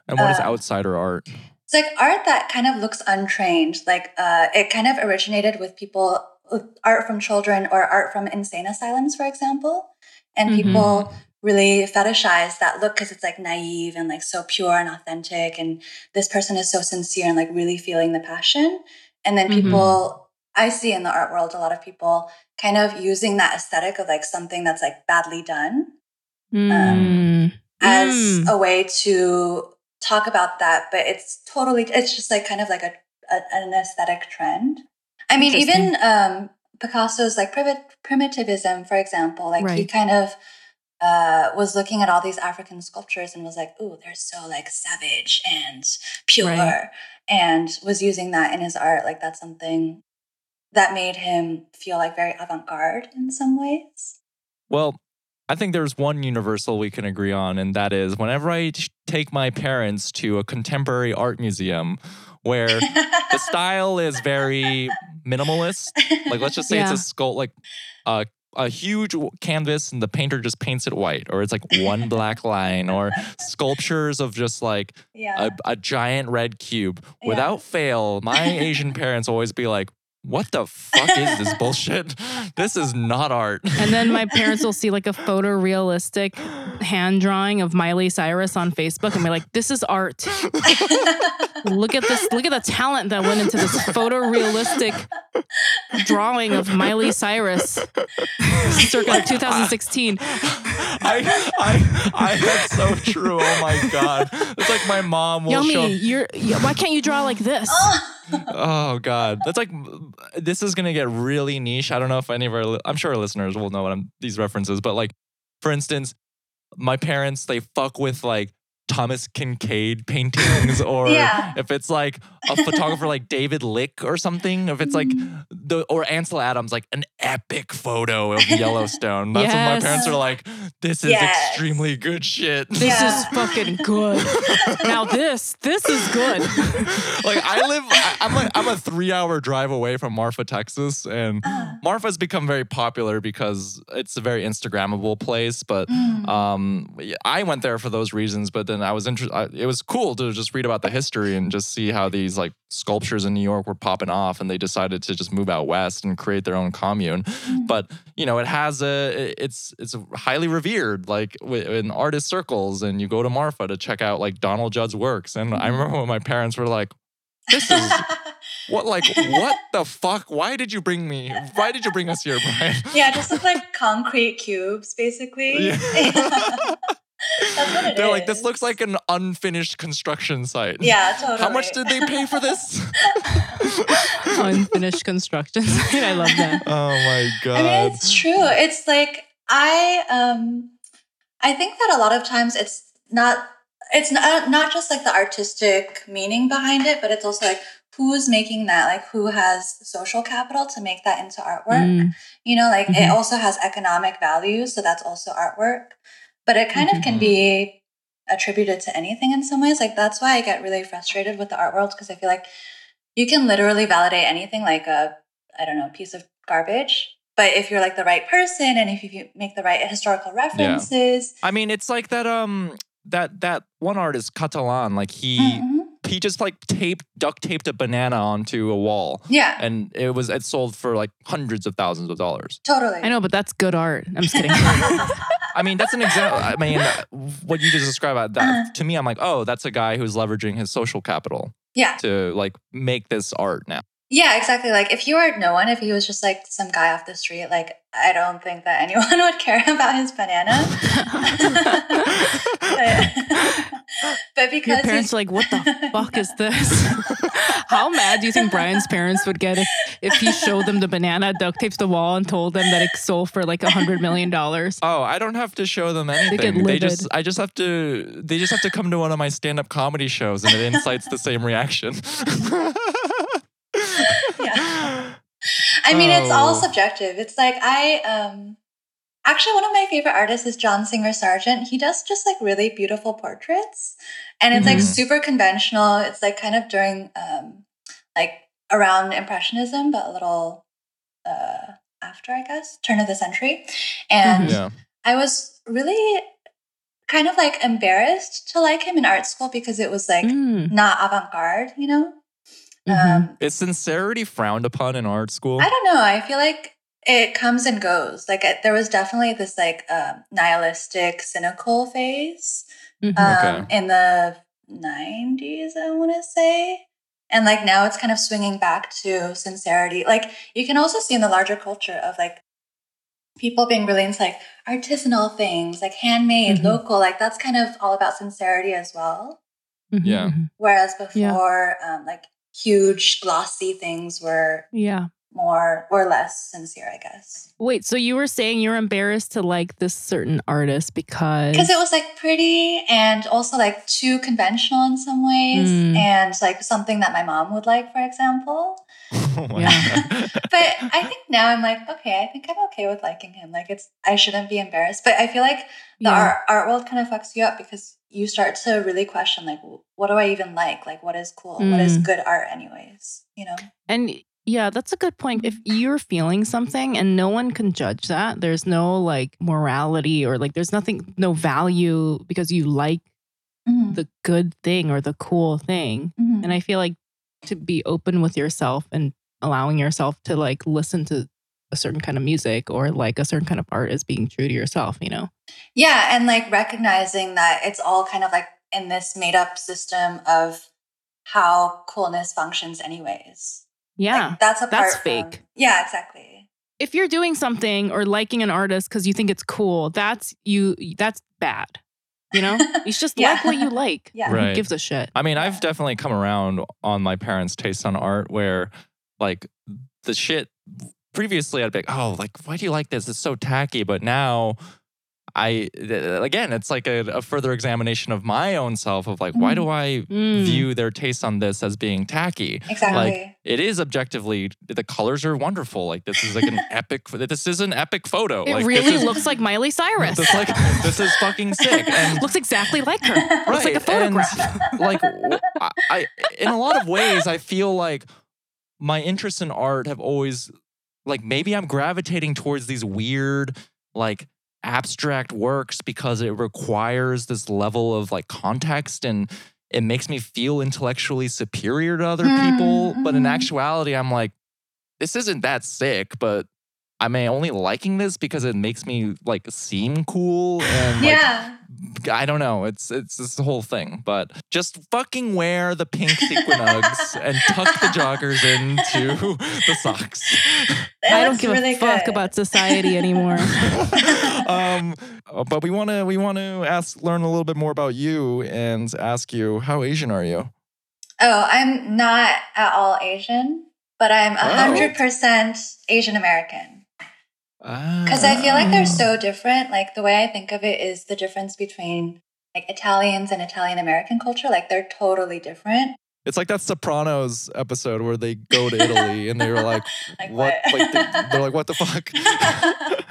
And what is Uh, outsider art? It's like art that kind of looks untrained. Like uh, it kind of originated with people, art from children or art from insane asylums, for example. And Mhm. people really fetishize that look because it's like naive and like so pure and authentic. And this person is so sincere and like really feeling the passion. And then Mhm. people, I see in the art world, a lot of people kind of using that aesthetic of like something that's like badly done Mm. as Mm. a way to talk about that but it's totally it's just like kind of like a, a an aesthetic trend i mean even um picasso's like primi- primitivism for example like he kind of uh was looking at all these african sculptures and was like ooh they're so like savage and pure Right. and was using that in his art like that's something that made him feel like very avant-garde in some ways. Well, I think there's one universal we can agree on, and that is whenever I take my parents to a contemporary art museum where the [LAUGHS] style is very minimalist. Like let's just say Yeah. it's a skull like uh, a huge canvas and the painter just paints it white or it's like one [LAUGHS] black line or sculptures of just like yeah. a, a giant red cube. Yeah. Without fail, my Asian parents always be like, "What the fuck is this bullshit? [LAUGHS] This is not art." [LAUGHS] And then my [LAUGHS] parents will see like a photorealistic hand drawing of Miley Cyrus on Facebook and be like, this is art. Look at this. Look at the talent that went into this photorealistic drawing of Miley Cyrus circa 2016. I, I, I, that's so true. Oh my god, it's like my mom will Yummy, show. you're why can't you draw like this? Oh god, that's like this is gonna get really niche. I don't know if any of our, I'm sure our listeners will know what I'm these references, but like, for instance, my parents they fuck with like Thomas Kinkade paintings, [LAUGHS] or Yeah. if it's like a photographer like David Lick or something, if it's like the or Ansel Adams, like an epic photo of Yellowstone. That's when my parents are like, this is Yes. extremely good shit. This Yeah. is fucking good. [LAUGHS] now this, this is good. [LAUGHS] like I live, I, I'm like I'm a three hour drive away from Marfa, Texas, and Uh, Marfa's become very popular because it's a very Instagrammable place. But mm. um, I went there for those reasons. But then I was interested. It was cool to just read about the history and just see how these like sculptures in New York were popping off, and they decided to just move out west and create their own commune. Mm. But you know, it has a it's it's highly revered like in artist circles, and you go to Marfa to check out like Donald Judd's works. And I remember when my parents were like. This is [LAUGHS] what like what the fuck? Why did you bring me? Why did you bring us here, Brian? yeah, just look like concrete cubes, basically. [LAUGHS] Yeah. [LAUGHS] That's what it They're like, this looks like an unfinished construction site. Yeah, totally. How much did they pay for this? [LAUGHS] Unfinished construction site. I love that. [LAUGHS] oh my god. I god. mean, it's true. It's like I um I think that a lot of times it's not it's not not just like the artistic meaning behind it, but it's also like who's making that, like who has social capital to make that into artwork. Mm. You know, like it Mhm. also has economic value, so that's also artwork. But it kind of can be attributed to anything in some ways. Like that's why I get really frustrated with the art world because I feel like you can literally validate anything like a I don't know, piece of garbage. But if you're like the right person and if you make the right historical references, I mean, it's like that um that that one artist Cattelan, like he Mhm. he just like taped duct taped a banana onto a wall. yeah, And it was it sold for like hundreds of thousands of dollars. totally. I know, but that's good art. I'm just kidding. [LAUGHS] [LAUGHS] I mean, that's an example. I [LAUGHS] mean, what you just described, that Uh-huh. to me, I'm like, oh, that's a guy who's leveraging his social capital yeah, to like make this art now. Yeah, exactly. Like if you were no one, if he was just like some guy off the street, like I don't think that anyone [LAUGHS] would care about his banana. [LAUGHS] but, [LAUGHS] but Your because parents are like, what the fuck is this? How mad do you think Brian's parents would get if, if he showed them the banana, duct taped the wall, and told them that it sold for like a hundred million dollars? Oh, I don't have to show them anything. get They, just, I just have to, they just have to come to one of my stand-up comedy shows, and it incites the same reaction. Yeah. I mean, it's all Oh. subjective. It's like I um actually one of my favorite artists is John Singer Sargent. He does just like really beautiful portraits. And it's like Mhm. super conventional. It's like kind of during um like around impressionism, but a little uh after, I guess, turn of the century. And yeah. I was really kind of like embarrassed to like him in art school because it was like Mm, not avant-garde, you know? Mhm. Um Is sincerity frowned upon in art school? I don't know. I feel like it comes and goes. Like it, there was definitely this like um, nihilistic, cynical phase Mhm. um, Okay. in the '90s. I want to say, and like now it's kind of swinging back to sincerity. Like you can also see in the larger culture of like people being really into like artisanal things, like handmade, Mhm. local. Like that's kind of all about sincerity as well. Mhm, Yeah. mhm. Whereas Yeah. before, um, like huge glossy things were Yeah. More or less sincere, I guess. Wait, so you were saying you're embarrassed to like this certain artist because Because it was like pretty and also like too conventional in some ways, Mm. and like something that my mom would like, for example. [LAUGHS] Oh Yeah. [LAUGHS] But I think now I'm like, okay, I think I'm okay with liking him. Like it's I shouldn't be embarrassed. But I feel like the Yeah. art art world kind of fucks you up because you start to really question like, what do I even like? Like, what is cool? What is Mm. good art, anyways? You know? and Yeah, that's a good point. If you're feeling something and no one can judge that, there's no like morality or like there's nothing, no value because you like Mhm, the good thing or the cool thing. mhm. And I feel like to be open with yourself and allowing yourself to like listen to a certain kind of music or like a certain kind of art is being true to yourself, you know? Yeah, and like recognizing that it's all kind of like in this made up system of how coolness functions, anyways. Yeah. Like, that's apart that's from- fake. Yeah, exactly. if you're doing something or liking an artist because you think it's cool, that's you that's bad. You know? [LAUGHS] You just Yeah. like what you like. Yeah. Who Right. gives a shit? I mean, I've Yeah. definitely come around on my parents' taste on art where like the shit previously I'd be like, oh, like, why do you like this? It's so tacky. But now I, again, it's like a, a further examination of my own self of like, why do I Mm. view their taste on this as being tacky? Exactly. It is objectively, the colors are wonderful. Like, this is like an [LAUGHS] epic, this is an epic photo. It like, really is, looks like Miley Cyrus. This, like, this is fucking sick. [LAUGHS] And looks exactly like her. Looks like a Right, and, photograph. [LAUGHS] like I, I- in a lot of ways i feel like my interests in art have always like maybe i'm gravitating towards these weird like abstract works because it requires this level of like context and it makes me feel intellectually superior to other Mm, people but in mhm. actuality i'm like this isn't that sick but I'm i only liking this because it makes me like seem cool and like yeah. I don't know. It's it's this whole thing, but just fucking wear the pink sequin Uggs [LAUGHS] and tuck the joggers into the socks. It I don't give really a fuck good. about society anymore. [LAUGHS] um, but we want to we want to ask learn a little bit more about you and ask you how Asian are you? Oh, I'm not at all Asian, but I'm Oh. 100% Asian American. Because I feel like they're so different. Like the way I think of it is the difference between like Italians and Italian American culture. Like they're totally different. It's like that Sopranos episode where they go to Italy [LAUGHS] and they're like, Like what? what? Like the, they're like, what the fuck? [LAUGHS]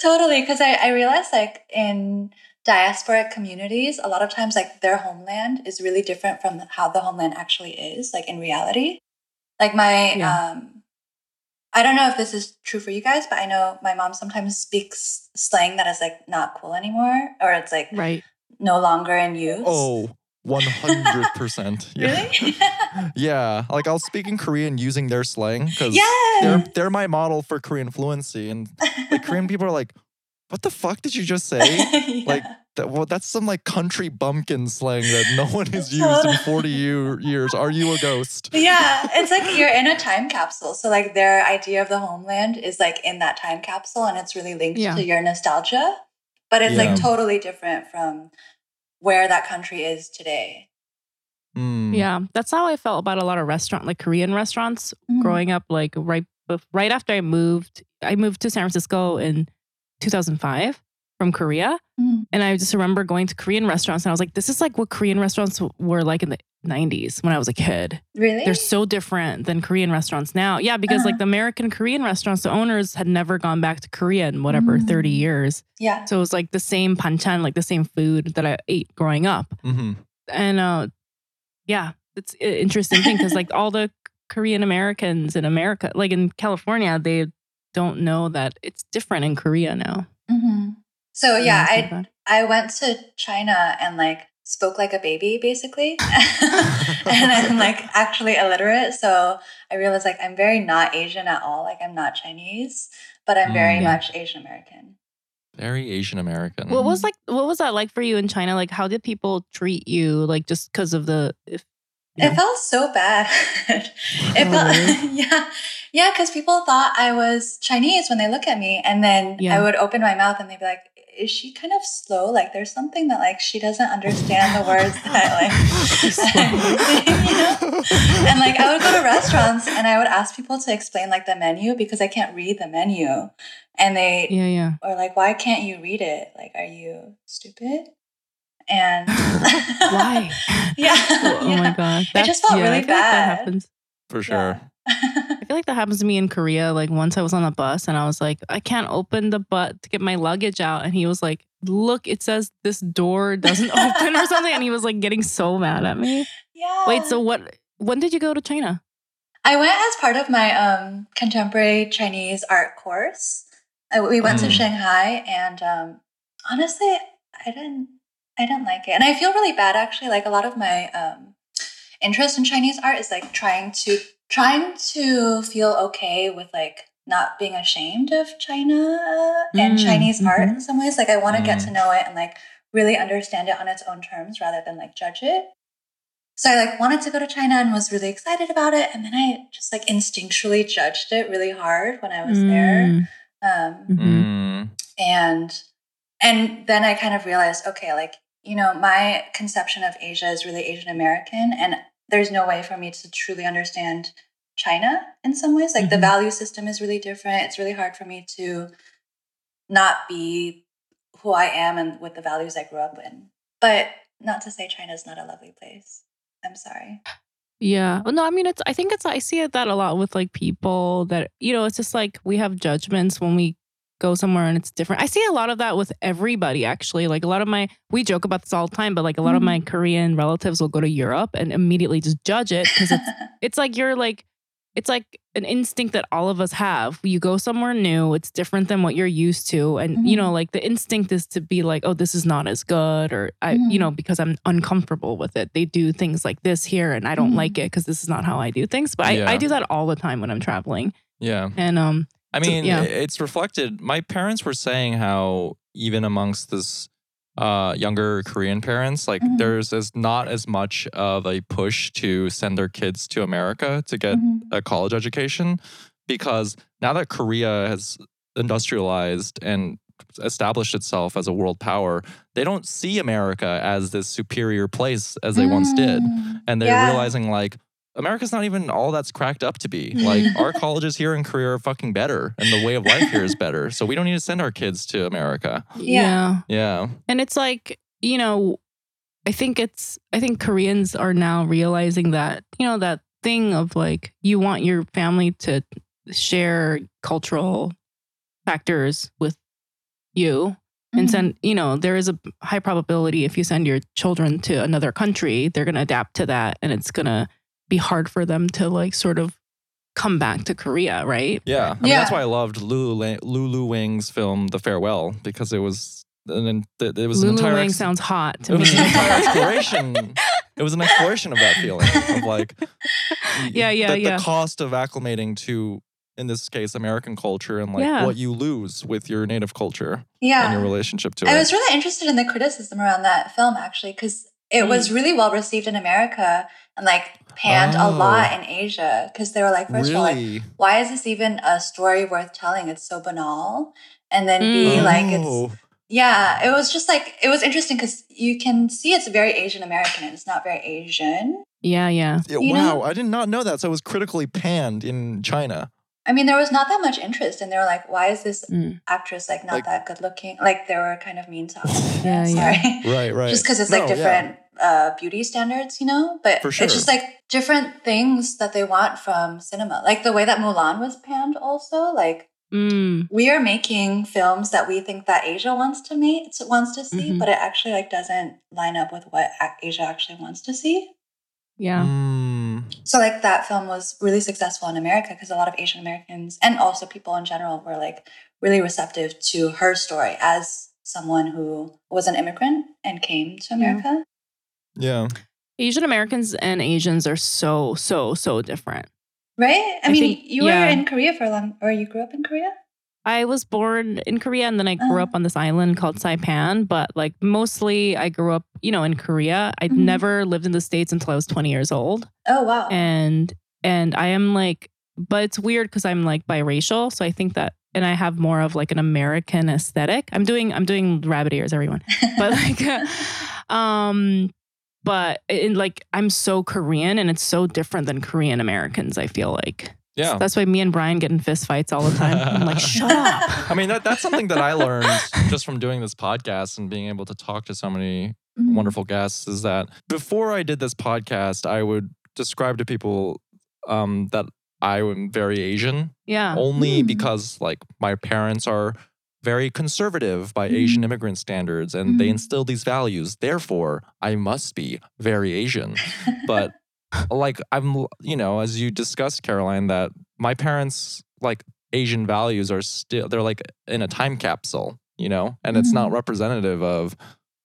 totally. Because I, I realize like in diasporic communities, a lot of times like their homeland is really different from how the homeland actually is, like in reality. Like my Yeah. um I don't know if this is true for you guys, but I know my mom sometimes speaks slang that is like not cool anymore or it's like right. no longer in use. Oh, 100%. [LAUGHS] Yeah. Really? [LAUGHS] Yeah, like I'll speak in Korean using their slang because yeah. they're they're my model for Korean fluency, and like Korean [LAUGHS] people are like, "What the fuck did you just say?" Yeah. Like, that, well, that's some like country bumpkin slang that no one has [LAUGHS] used in forty year, years. Are you a ghost? [LAUGHS] yeah, it's like you're in a time capsule. So like their idea of the homeland is like in that time capsule and it's really linked Yeah. to your nostalgia. But it's Yeah. like totally different from where that country is today. Mm. Yeah. That's how I felt about a lot of restaurant, like Korean restaurants Mm. growing up, like right right after I moved. I moved to San Francisco in 2005 from Korea. Mm. And I just remember going to Korean restaurants and I was like, this is like what Korean restaurants were like in the 90s when I was a kid. Really? They're so different than Korean restaurants now. Yeah, because like Uh-huh. the American Korean restaurants, the owners had never gone back to Korea in whatever, Mm. 30 years. yeah. So it was like the same panchan, like the same food that I ate growing up. hmm And uh, yeah, it's an interesting thing because like all the Korean Americans in America, like in California, they don't know that it's different in Korea now. hmm So yeah, And I it's. I went to China and like spoke like a baby basically. [LAUGHS] and [LAUGHS] I'm like actually illiterate. So I realized like I'm very not Asian at all. Like I'm not Chinese, but I'm very Mm. Yeah. much Asian American. Very Asian American. What was like? What was that like for you in China? Like, how did people treat you? Like, just because of the if It felt so bad. [LAUGHS] it Oh, felt really? yeah. Yeah, because people thought I was Chinese when they look at me. And then Yeah. I would open my mouth and they'd be like, is she kind of slow? Like there's something that like she doesn't understand the words that like [LAUGHS] She's [LAUGHS] slow. you [LAUGHS] know? And like I would go to restaurants and I would ask people to explain like the menu because I can't read the menu. And they yeah, yeah. or like, why can't you read it? Like, are you stupid? And [GASPS] Why? yeah. Oh yeah. my god, I just felt yeah, really I feel Like that bad. happens. For sure. Yeah. I feel like that happens to me in Korea. Like once I was on a bus and I was like, I can't open the butt to get my luggage out, and he was like, Look, it says this door doesn't [LAUGHS] open or something, and he was like getting so mad at me. yeah. Wait, so what? When did you go to China? I went as part of my um, contemporary Chinese art course. I, we went to Mm. Shanghai, and um, honestly, I didn't. I didn't like it, and I feel really bad actually. Like a lot of my um, interest in Chinese art is like trying to trying to feel okay with like not being ashamed of China and Mm, Chinese art mhm. in some ways. Like I want to get Mm. to know it and like really understand it on its own terms rather than like judge it. So I like wanted to go to China and was really excited about it, and then I just like instinctually judged it really hard when I was there. Mm, Um, mhm. Mm. and and then I kind of realized, okay, like you know, my conception of Asia is really Asian American, and there's no way for me to truly understand China in some ways. Like the Mhm. value system is really different. It's really hard for me to not be who I am and with the values I grew up in. But not to say China is not a lovely place. I'm sorry. Yeah. Well, No, I mean, it's, I think it's, I see it that a lot with like people that, you know, it's just like we have judgments when we go somewhere and it's different. I see a lot of that with everybody, actually. Like a lot of my, we joke about this all the time, but like a lot of my Korean relatives will go to Europe and immediately just judge it because it's, [LAUGHS] it's like you're like, it's like an instinct that all of us have. You go somewhere new, it's different than what you're used to. And, you know, Mhm. like the instinct is to be like, oh, this is not as good. Or, I, you Mhm. know, because I'm uncomfortable with it. They do things like this here and I don't like it because this is not how I do things. But Yeah. I, I do that all the time when I'm traveling. Yeah. And, um, I mean, yeah. it's reflected. My parents were saying how even amongst this uh, younger Korean parents, like Mhm. there's as not as much of a push to send their kids to America to get Mhm. a college education because now that Korea has industrialized and established itself as a world power, they don't see America as this superior place as they once did. Mm. And they're Yeah. realizing like America's not even all that's cracked up to be. [LAUGHS] Like our colleges here in Korea are fucking better and the way of life here is better. So we don't need to send our kids to America. Yeah. Yeah. And it's like, you know, I think it's, I think Koreans are now realizing that, you know, that thing of like, you want your family to share cultural factors with you. And Mhm. send, you know, there is a high probability if you send your children to another country, they're going to adapt to that and it's going to be hard for them to like sort of come back to Korea, right? Yeah. I mean, that's why I loved Lulu, Lulu Wang's film, The Farewell, because it was, and then th- it was an Lulu entire Wang ex- sounds hot to it me. was an entire [LAUGHS] exploration. It was an exploration of that feeling of like, [LAUGHS] Yeah, yeah, the, yeah. the cost of acclimating to, in this case, American culture and like Yeah. what you lose with your native culture Yeah. and your relationship to I it. I was really interested in the criticism around that film actually because it was Mm. really well received in America and like panned a Oh. lot in Asia because they were like, first of all, like, why is this even a story worth telling? It's so banal. And then B, Mm. like it's Oh. yeah, it was just like it was interesting because you can see it's very Asian American and it's not very Asian. yeah, yeah. Yeah, wow, know? I did not know that. So it was critically panned in China. I mean, there was not that much interest, and they were like, "Why is this Mm. actress like not Like- that good looking?" Like they were kind of mean to us. [LAUGHS] Yeah, yeah. Sorry. Right, right. just because it's No, like yeah. Different uh, beauty standards, you know. But For it's just like different things that they want from cinema, like the way that Mulan was panned. Also, like Mm. we are making films that we think that Asia wants to make, wants to see, Mhm. but it actually like doesn't line up with what Asia actually wants to see. Yeah. Mm, So like that film was really successful in America because a lot of Asian Americans and also people in general were like really receptive to her story as someone who was an immigrant and came to America. yeah. Asian Americans and Asians are so, so, so different. Right? I, I mean, think- you yeah. were in Korea for a long or you grew up in Korea? I was born in Korea and then I grew Oh. up on this island called Saipan, but like mostly I grew up, you know, in Korea. I Mhm. never lived in the States until I was 20 years old. Oh wow. And and I am like but it's weird because I'm like biracial. So I think that and I have more of like an American aesthetic. I'm doing I'm doing rabbit ears, everyone. But [LAUGHS] like [LAUGHS] um but in like I'm so Korean and it's so different than Korean Americans, I feel like. Yeah. That's why me and Brian get in fist fights all the time. I'm like, [LAUGHS] shut up. I mean, that, that's something that I learned [LAUGHS] just from doing this podcast and being able to talk to so many Mhm. wonderful guests is that before I did this podcast, I would describe to people um, that I am very Asian Yeah. only Mm. because like my parents are very conservative by Mhm. Asian immigrant standards and they Mhm. instill these values. Therefore, I must be very Asian. But [LAUGHS] like I'm, you know, as you discussed, Caroline, that my parents like Asian values are still they're like in a time capsule, you know, and it's not Mhm. representative of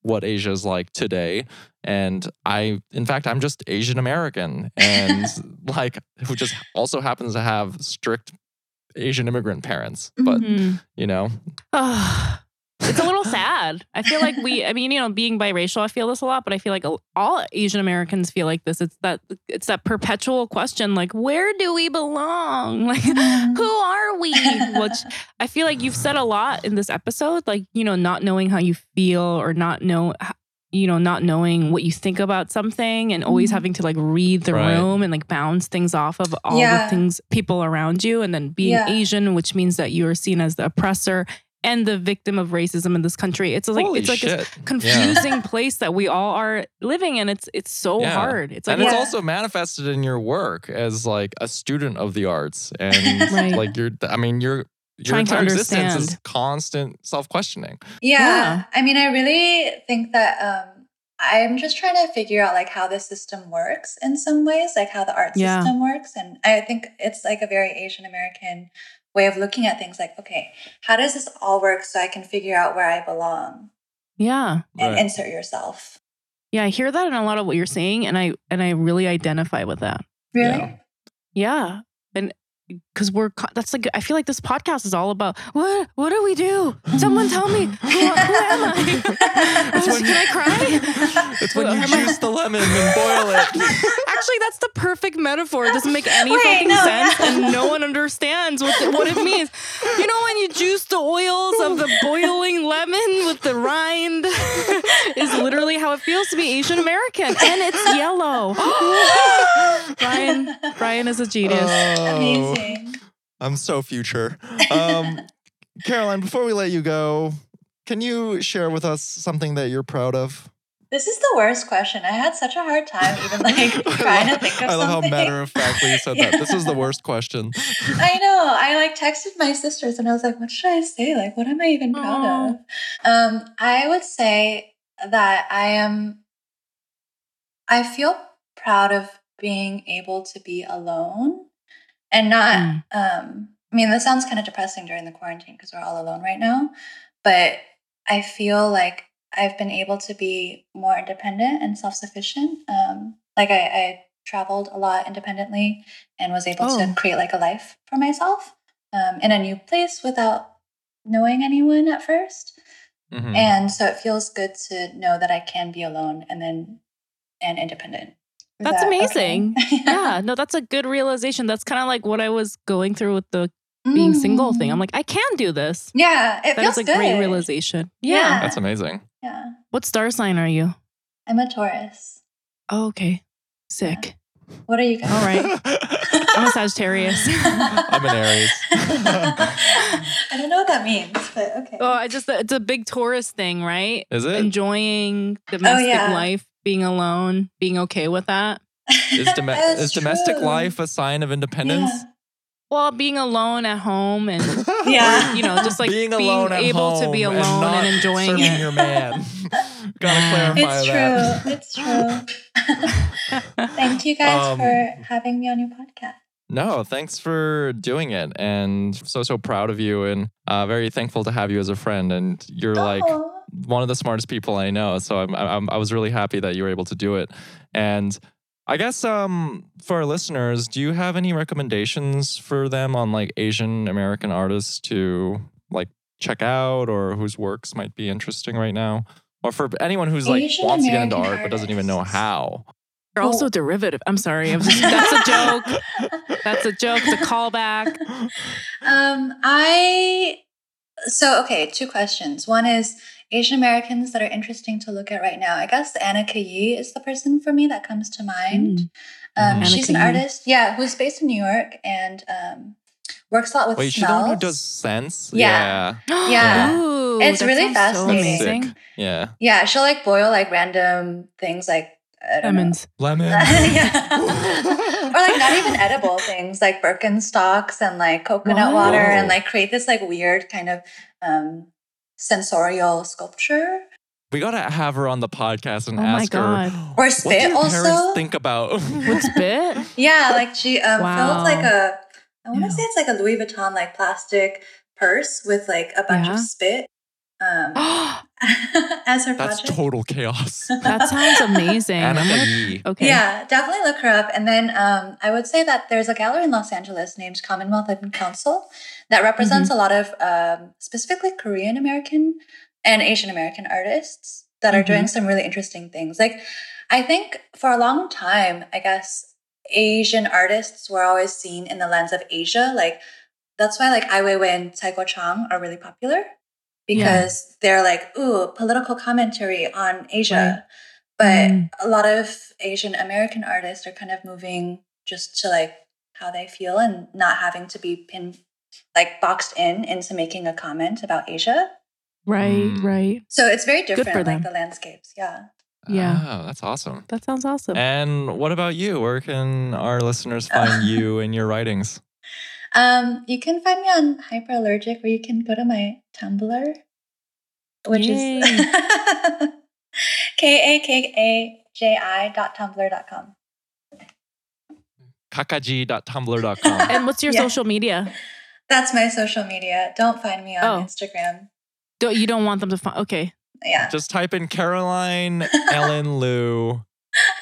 what Asia is like today. And I, in fact, I'm just Asian American, and [LAUGHS] like who just also happens to have strict Asian immigrant parents. But Hmm. you know, [SIGHS] it's a little sad. I feel like we, I mean, you know, being biracial, I feel this a lot, but I feel like all Asian Americans feel like this. It's that, it's that perpetual question, like, where do we belong? [LAUGHS] Like, Mhm. who are we? Which I feel like you've said a lot in this episode, like, you know, not knowing how you feel or not know, h- you know, not knowing what you think about something and always Mhm. having to like read the Right. room and like bounce things off of all Yeah. the things people around you. And then being Yeah. Asian, which means that you are seen as the oppressor and the victim of racism in this country. It's like, holy it's like shit. a confusing place that we all are living in. It's, it's so Yeah. hard. It's like, and it's Yeah. also manifested in your work as like a student of the arts and [LAUGHS] Right. like you're i mean you're your Trying to entire existence is constant self-questioning Yeah. Yeah. I mean, I really think that um, I'm just trying to figure out like how the system works in some ways, like how the art Yeah. system works. And I think it's like a very Asian American way of looking at things like, okay, how does this all work so I can figure out where I belong yeah. and Right. insert yourself? Yeah, I hear that in a lot of what you're saying, and I and I really identify with that. Really? Yeah. Yeah, and because we're that's like I feel like this podcast is all about what what do we do? Someone tell me who, who am I? It's when Can I cry? [LAUGHS] it's when you juice the lemon and boil it [LAUGHS] Actually, that's the perfect metaphor. It doesn't make any Wait, fucking no, sense, yeah. and no one understands what the, what it means. You know, when you juice the oils of the boiling lemon with the rind, [LAUGHS] is literally how it feels to be Asian American, and it's yellow. [GASPS] [GASPS] [GASPS] Brian, [LAUGHS] Brian is a genius. Oh, Amazing. i'm so future [LAUGHS] um caroline before we let you go can you share with us something that you're proud of This is the worst question. I had such a hard time even like [LAUGHS] trying love- to think of something. I love something. how matter of factly you said that. This is the worst question. I know. I like texted my sisters and I was like, what should I say? Like, what am I even proud Aw. of? Um, I would say that I am, I feel proud of being able to be alone and not, Mm. um, I mean, this sounds kind of depressing during the quarantine because we're all alone right now, but I feel like I've been able to be more independent and self sufficient. Um, like, I, I traveled a lot independently and was able Oh. to create like a life for myself um, in a new place without knowing anyone at first. Mhm. And so it feels good to know that I can be alone and then and independent. Is That's that okay? amazing. [LAUGHS] yeah, no, that's a good realization. That's kind of like what I was going through with the being single thing. I'm Mm. like, I can do this. yeah, it That feels is a good. great realization. Yeah. Yeah. That's amazing. Yeah, What star sign are you? I'm a Taurus. Oh, okay. Sick. What are you guys? All right. [LAUGHS] I'm a Sagittarius. [LAUGHS] I'm an Aries. I don't know what that means, but okay. oh, I just it's a big Taurus thing, right? Is it? Enjoying domestic yeah. life, being alone, being okay with that. Is, dom- [LAUGHS] is domestic life a sign of independence? Well, being alone at home and [LAUGHS] Yeah. you know, just like being being, alone at able to be alone not and, enjoying serving it. your man. [LAUGHS] Gotta clarify It's that. true. It's true. Thank you guys Um, for having me on your podcast. No, thanks for doing it, and so so proud of you, and uh, very thankful to have you as a friend. And you're like Aw. One of the smartest people I know. So I'm, I'm I was really happy that you were able to do it. And I guess um for our listeners, do you have any recommendations for them on like Asian American artists to like check out or whose works might be interesting right now? Or for anyone who's like Asian wants to get into American art but doesn't even know how. You're also derivative. I'm sorry. I was [LAUGHS] just, that's a joke. That's a joke. It's a [LAUGHS] callback. Um, I so okay. Two questions. One is Asian Americans that are interesting to look at right now. I guess Anicka Yi is the person for me that comes to mind. Mhm. Um, Anna she's an artist, yeah, who's based in New York and um, works a lot with Wait, she's the one who does sense? Yeah. [GASPS] Yeah. Yeah. Ooh, It's really sounds so fascinating. Yeah. Yeah, she'll like boil like random things like I don't know. Lemons. Lemon. [LAUGHS] yeah. [LAUGHS] or like not even edible things like Birkenstocks and like coconut Wow. water and like create this like weird kind of um sensorial sculpture. We gotta have her on the podcast and Oh my ask her. God. [GASPS] Or What spit do also. think about? [LAUGHS] what spit? [LAUGHS] Yeah, like she um Wow. filled like a I want to Ew. say it's like a Louis Vuitton like plastic purse with like a bunch Yeah. of spit um [GASPS] [LAUGHS] as her That's project. total chaos. That sounds amazing. Anna I'm gonna- okay. Yeah, definitely look her up. And then um, I would say that there's a gallery in Los Angeles named Commonwealth and Council that represents Mm-hmm. a lot of um, specifically Korean American and Asian American artists that are Mm-hmm. doing some really interesting things. Like, I think for a long time, I guess Asian artists were always seen in the lens of Asia. Like, that's why like Ai Weiwei and Cai Guo-Qiang are really popular because they're like, ooh, political commentary on Asia. But Mm. a lot of Asian American artists are kind of moving just to like how they feel and not having to be pin like boxed in into making a comment about Asia. Right, Mm. right. So it's very for different, like them. the landscapes. Yeah. Yeah. Oh, that's awesome. That sounds awesome. And what about you? Where can our listeners find you [LAUGHS] and your writings? Um, you can find me on Hyperallergic, or you can go to my Tumblr, which Yay. is [LAUGHS] k a k a j i dot tumblr dot com. kakaji.tumblr.com. and what's your Yeah. social media? That's my social media. Don't find me on Oh. Instagram. Don't you don't want them to find? Okay. Yeah. Just type in Caroline [LAUGHS] Ellen Liu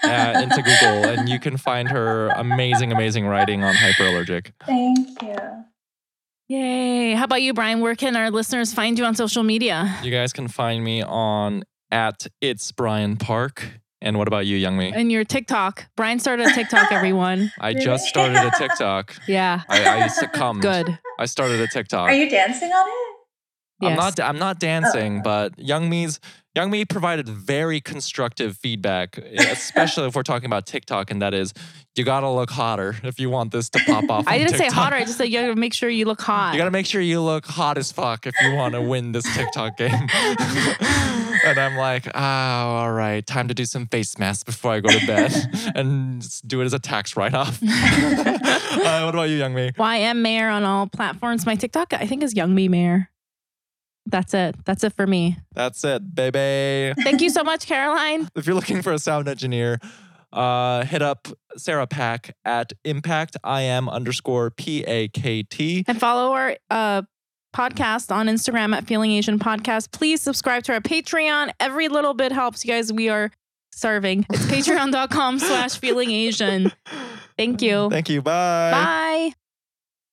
uh, into Google, and you can find her amazing, amazing writing on hyperallergic. Thank you. Yay. How about you, Brian? Where can our listeners find you on social media? You guys can find me on at it's Brian Park. And what about you, Young Mi? And your TikTok. Brian started a TikTok, [LAUGHS] everyone. I just started a TikTok. Yeah. I, I succumbed. Good. I started a TikTok. Are you dancing on it? Yes. I'm not. I'm not dancing, Oh. but Young Mi's Young Mi provided very constructive feedback, especially if we're talking about TikTok, and that is, you gotta look hotter if you want this to pop off. [LAUGHS] I didn't say hotter. I just said you gotta make sure you look hot. You gotta make sure you look hot as fuck if you want to win this TikTok game. [LAUGHS] and I'm like, oh, all right, time to do some face masks before I go to bed [LAUGHS] and do it as a tax write-off. uh, what about you, Young Mi? YM Mayer on all platforms. My TikTok, I think, is Young Mi Mayer. That's it. That's it for me. That's it, baby. Thank you so much, Caroline. [LAUGHS] if you're looking for a sound engineer, uh, hit up Sarah Pack at impact im underscore p a k t. And follow our uh, podcast on Instagram at Feeling Asian Podcast. Please subscribe to our Patreon. Every little bit helps, you guys. We are starving. It's [LAUGHS] patreon.com slash feeling Asian. Thank you. Thank you. Bye. Bye.